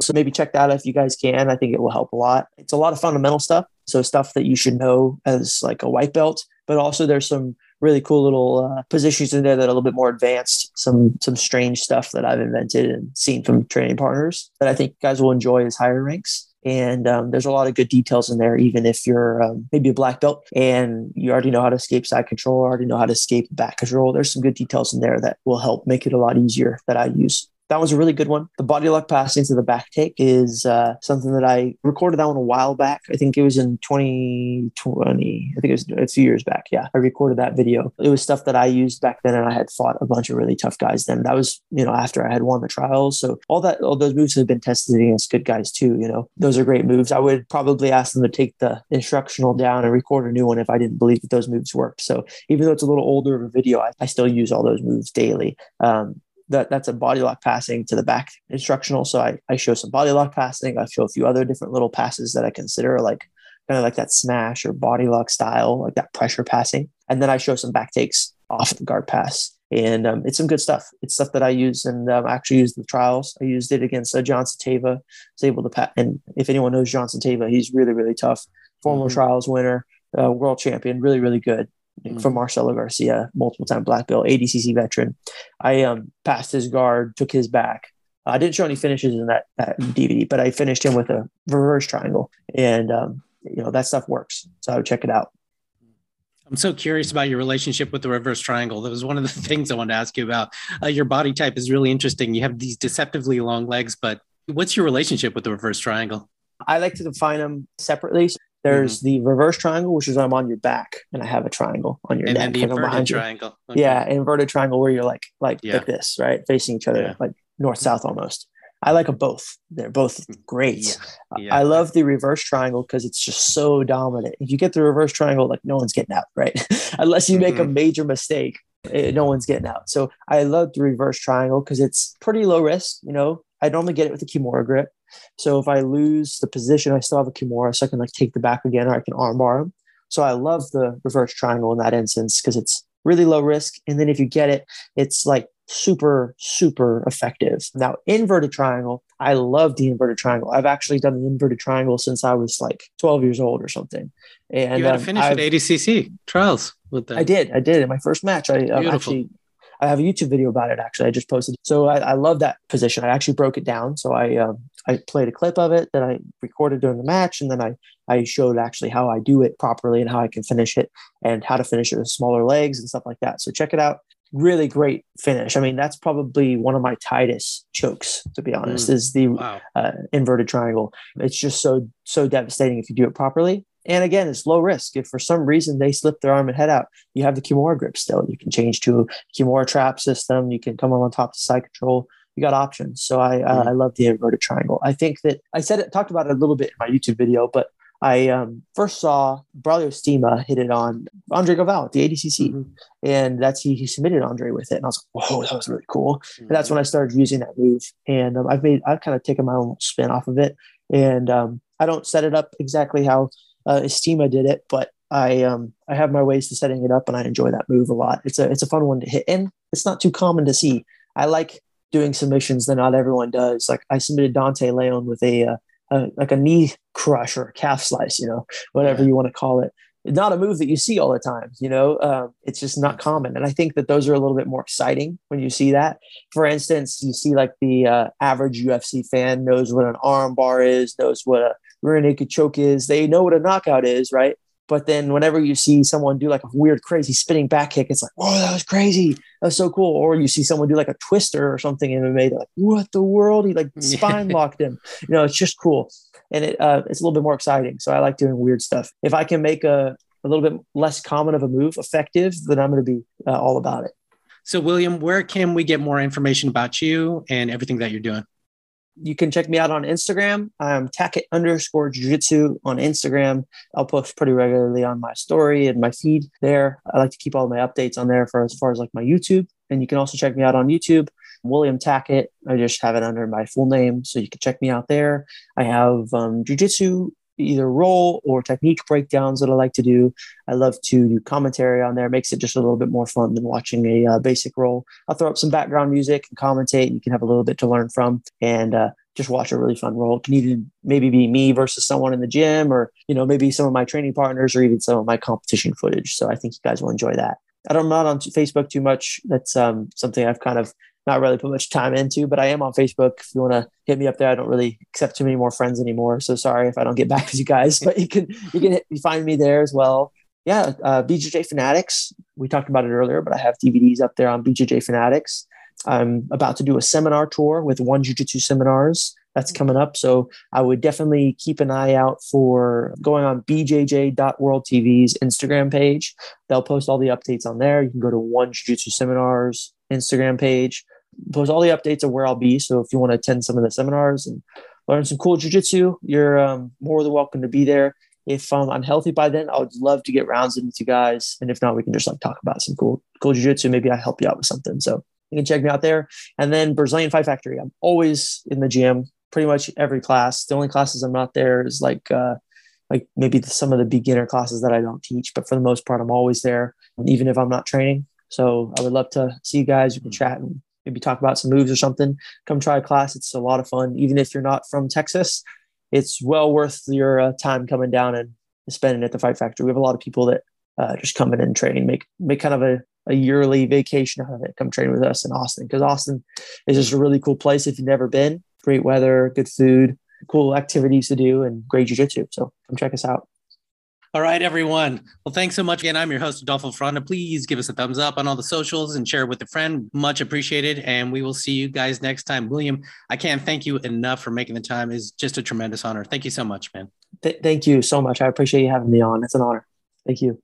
so maybe check that out if you guys can. I think it will help a lot. It's a lot of fundamental stuff. So stuff that you should know as like a white belt but also there's some really cool little uh, positions in there that are a little bit more advanced. Some some strange stuff that I've invented and seen from training partners that I think guys will enjoy as higher ranks. And um, there's a lot of good details in there, even if you're um, maybe a black belt and you already know how to escape side control, already know how to escape back control. There's some good details in there that will help make it a lot easier that I use that was a really good one. The body lock pass into the back take is uh, something that I recorded that one a while back. I think it was in 2020. I think it was a few years back. Yeah, I recorded that video. It was stuff that I used back then, and I had fought a bunch of really tough guys then. That was, you know, after I had won the trials. So all that, all those moves have been tested against good guys too. You know, those are great moves. I would probably ask them to take the instructional down and record a new one if I didn't believe that those moves worked. So even though it's a little older of a video, I, I still use all those moves daily. Um, that that's a body lock passing to the back instructional. So I, I show some body lock passing. I show a few other different little passes that I consider like kind of like that smash or body lock style, like that pressure passing. And then I show some back takes off the guard pass. And um, it's some good stuff. It's stuff that I use and um, actually used the trials. I used it against uh, John Tama. I was able to pat. And if anyone knows Johnson Tama, he's really, really tough. Former mm-hmm. trials winner, uh, world champion, really, really good mm-hmm. from Marcelo Garcia, multiple time black belt, ADCC veteran. I um, passed his guard, took his back. I didn't show any finishes in that, that DVD, but I finished him with a reverse triangle, and um, you know that stuff works. So I would check it out. I'm so curious about your relationship with the reverse triangle. That was one of the things I wanted to ask you about. Uh, your body type is really interesting. You have these deceptively long legs, but what's your relationship with the reverse triangle? I like to define them separately. There's mm-hmm. the reverse triangle, which is I'm on your back and I have a triangle on your and neck. And the inverted triangle. Okay. Yeah, inverted triangle where you're like like yeah. like this, right? Facing each other, yeah. like north south almost. I like them both. They're both great. Yeah. I love the reverse triangle because it's just so dominant. If you get the reverse triangle, like no one's getting out, right? Unless you make mm-hmm. a major mistake, eh, no one's getting out. So I love the reverse triangle because it's pretty low risk. You know, I normally get it with the Kimura grip. So if I lose the position, I still have a Kimura, so I can like take the back again, or I can armbar him. So I love the reverse triangle in that instance because it's really low risk. And then if you get it, it's like super, super effective. Now, inverted triangle, I love the inverted triangle. I've actually done the inverted triangle since I was like 12 years old or something. And you had to um, finish at ADCC trials. with that? I did. I did in my first match. I um, actually I have a YouTube video about it. Actually, I just posted. So I, I love that position. I actually broke it down. So I um, I played a clip of it that I recorded during the match, and then I I showed actually how I do it properly and how I can finish it and how to finish it with smaller legs and stuff like that. So check it out. Really great finish. I mean, that's probably one of my tightest chokes, to be honest, mm. is the wow. uh, inverted triangle. It's just so so devastating if you do it properly. And again, it's low risk. If for some reason they slip their arm and head out, you have the Kimura grip still. You can change to a Kimura trap system. You can come on top to side control. You got options. So I, mm. I, I love the inverted triangle. I think that I said it, talked about it a little bit in my YouTube video, but I um, first saw Braulio Estima hit it on Andre Galvao at the ADCC, mm-hmm. and that's he, he submitted Andre with it, and I was like, "Whoa, that was really cool!" Mm-hmm. And that's when I started using that move, and um, I've made I've kind of taken my own spin off of it, and um, I don't set it up exactly how uh, Estima did it, but I um I have my ways to setting it up, and I enjoy that move a lot. It's a it's a fun one to hit, and it's not too common to see. I like doing submissions that not everyone does. Like I submitted Dante Leon with a, uh, a like a knee crush or a calf slice, you know, whatever you want to call it. Not a move that you see all the time, you know. Um, it's just not common, and I think that those are a little bit more exciting when you see that. For instance, you see like the uh, average UFC fan knows what an arm bar is, knows what a rear naked choke is. They know what a knockout is, right? But then whenever you see someone do like a weird, crazy spinning back kick, it's like, whoa, that was crazy. That was so cool. Or you see someone do like a twister or something in MMA, they're like, what the world? He like spine locked him. You know, it's just cool. And it uh, it's a little bit more exciting. So I like doing weird stuff. If I can make a, a little bit less common of a move effective, then I'm going to be uh, all about it. So, William, where can we get more information about you and everything that you're doing? You can check me out on Instagram. I'm Tackett underscore jiu-jitsu on Instagram. I'll post pretty regularly on my story and my feed there. I like to keep all my updates on there for as far as like my YouTube. And you can also check me out on YouTube, William Tackett. I just have it under my full name. So you can check me out there. I have um, jiu-jitsu either roll or technique breakdowns that I like to do. I love to do commentary on there. It makes it just a little bit more fun than watching a uh, basic roll. I'll throw up some background music and commentate. And you can have a little bit to learn from and uh, just watch a really fun roll. It can even maybe be me versus someone in the gym, or you know maybe some of my training partners, or even some of my competition footage. So I think you guys will enjoy that. I don't, I'm not on Facebook too much. That's um, something I've kind of not really put much time into, but I am on Facebook. If you want to hit me up there, I don't really accept too many more friends anymore. So sorry if I don't get back with you guys, but you can you can hit, you find me there as well. Yeah, uh, BJJ Fanatics. We talked about it earlier, but I have DVDs up there on BJJ Fanatics. I'm about to do a seminar tour with One Jiu Jitsu Seminars. That's coming up. So I would definitely keep an eye out for going on bjj.worldtv's Instagram page. They'll post all the updates on there. You can go to One Jiu Jitsu Seminars Instagram page post all the updates of where I'll be. So if you want to attend some of the seminars and learn some cool jujitsu, you're um, more than welcome to be there. If um, I'm healthy by then, I would love to get rounds in with you guys. And if not, we can just like talk about some cool, cool jujitsu. Maybe I help you out with something. So you can check me out there. And then Brazilian Fight Factory. I'm always in the gym, pretty much every class. The only classes I'm not there is like, uh, like maybe the, some of the beginner classes that I don't teach, but for the most part, I'm always there, even if I'm not training. So I would love to see you guys. We can chat and maybe talk about some moves or something. Come try a class. It's a lot of fun. Even if you're not from Texas, it's well worth your uh, time coming down and spending at the Fight Factory. We have a lot of people that uh, just come in and train, make make kind of a, a yearly vacation out of it. Come train with us in Austin because Austin is just a really cool place if you've never been. Great weather, good food, cool activities to do, and great jiu-jitsu. So come check us out. All right, everyone. Well, thanks so much again. I'm your host, Adolfo Fronda. Please give us a thumbs up on all the socials and share it with a friend. Much appreciated. And we will see you guys next time. William, I can't thank you enough for making the time. It's just a tremendous honor. Thank you so much, man. Th- thank you so much. I appreciate you having me on. It's an honor. Thank you.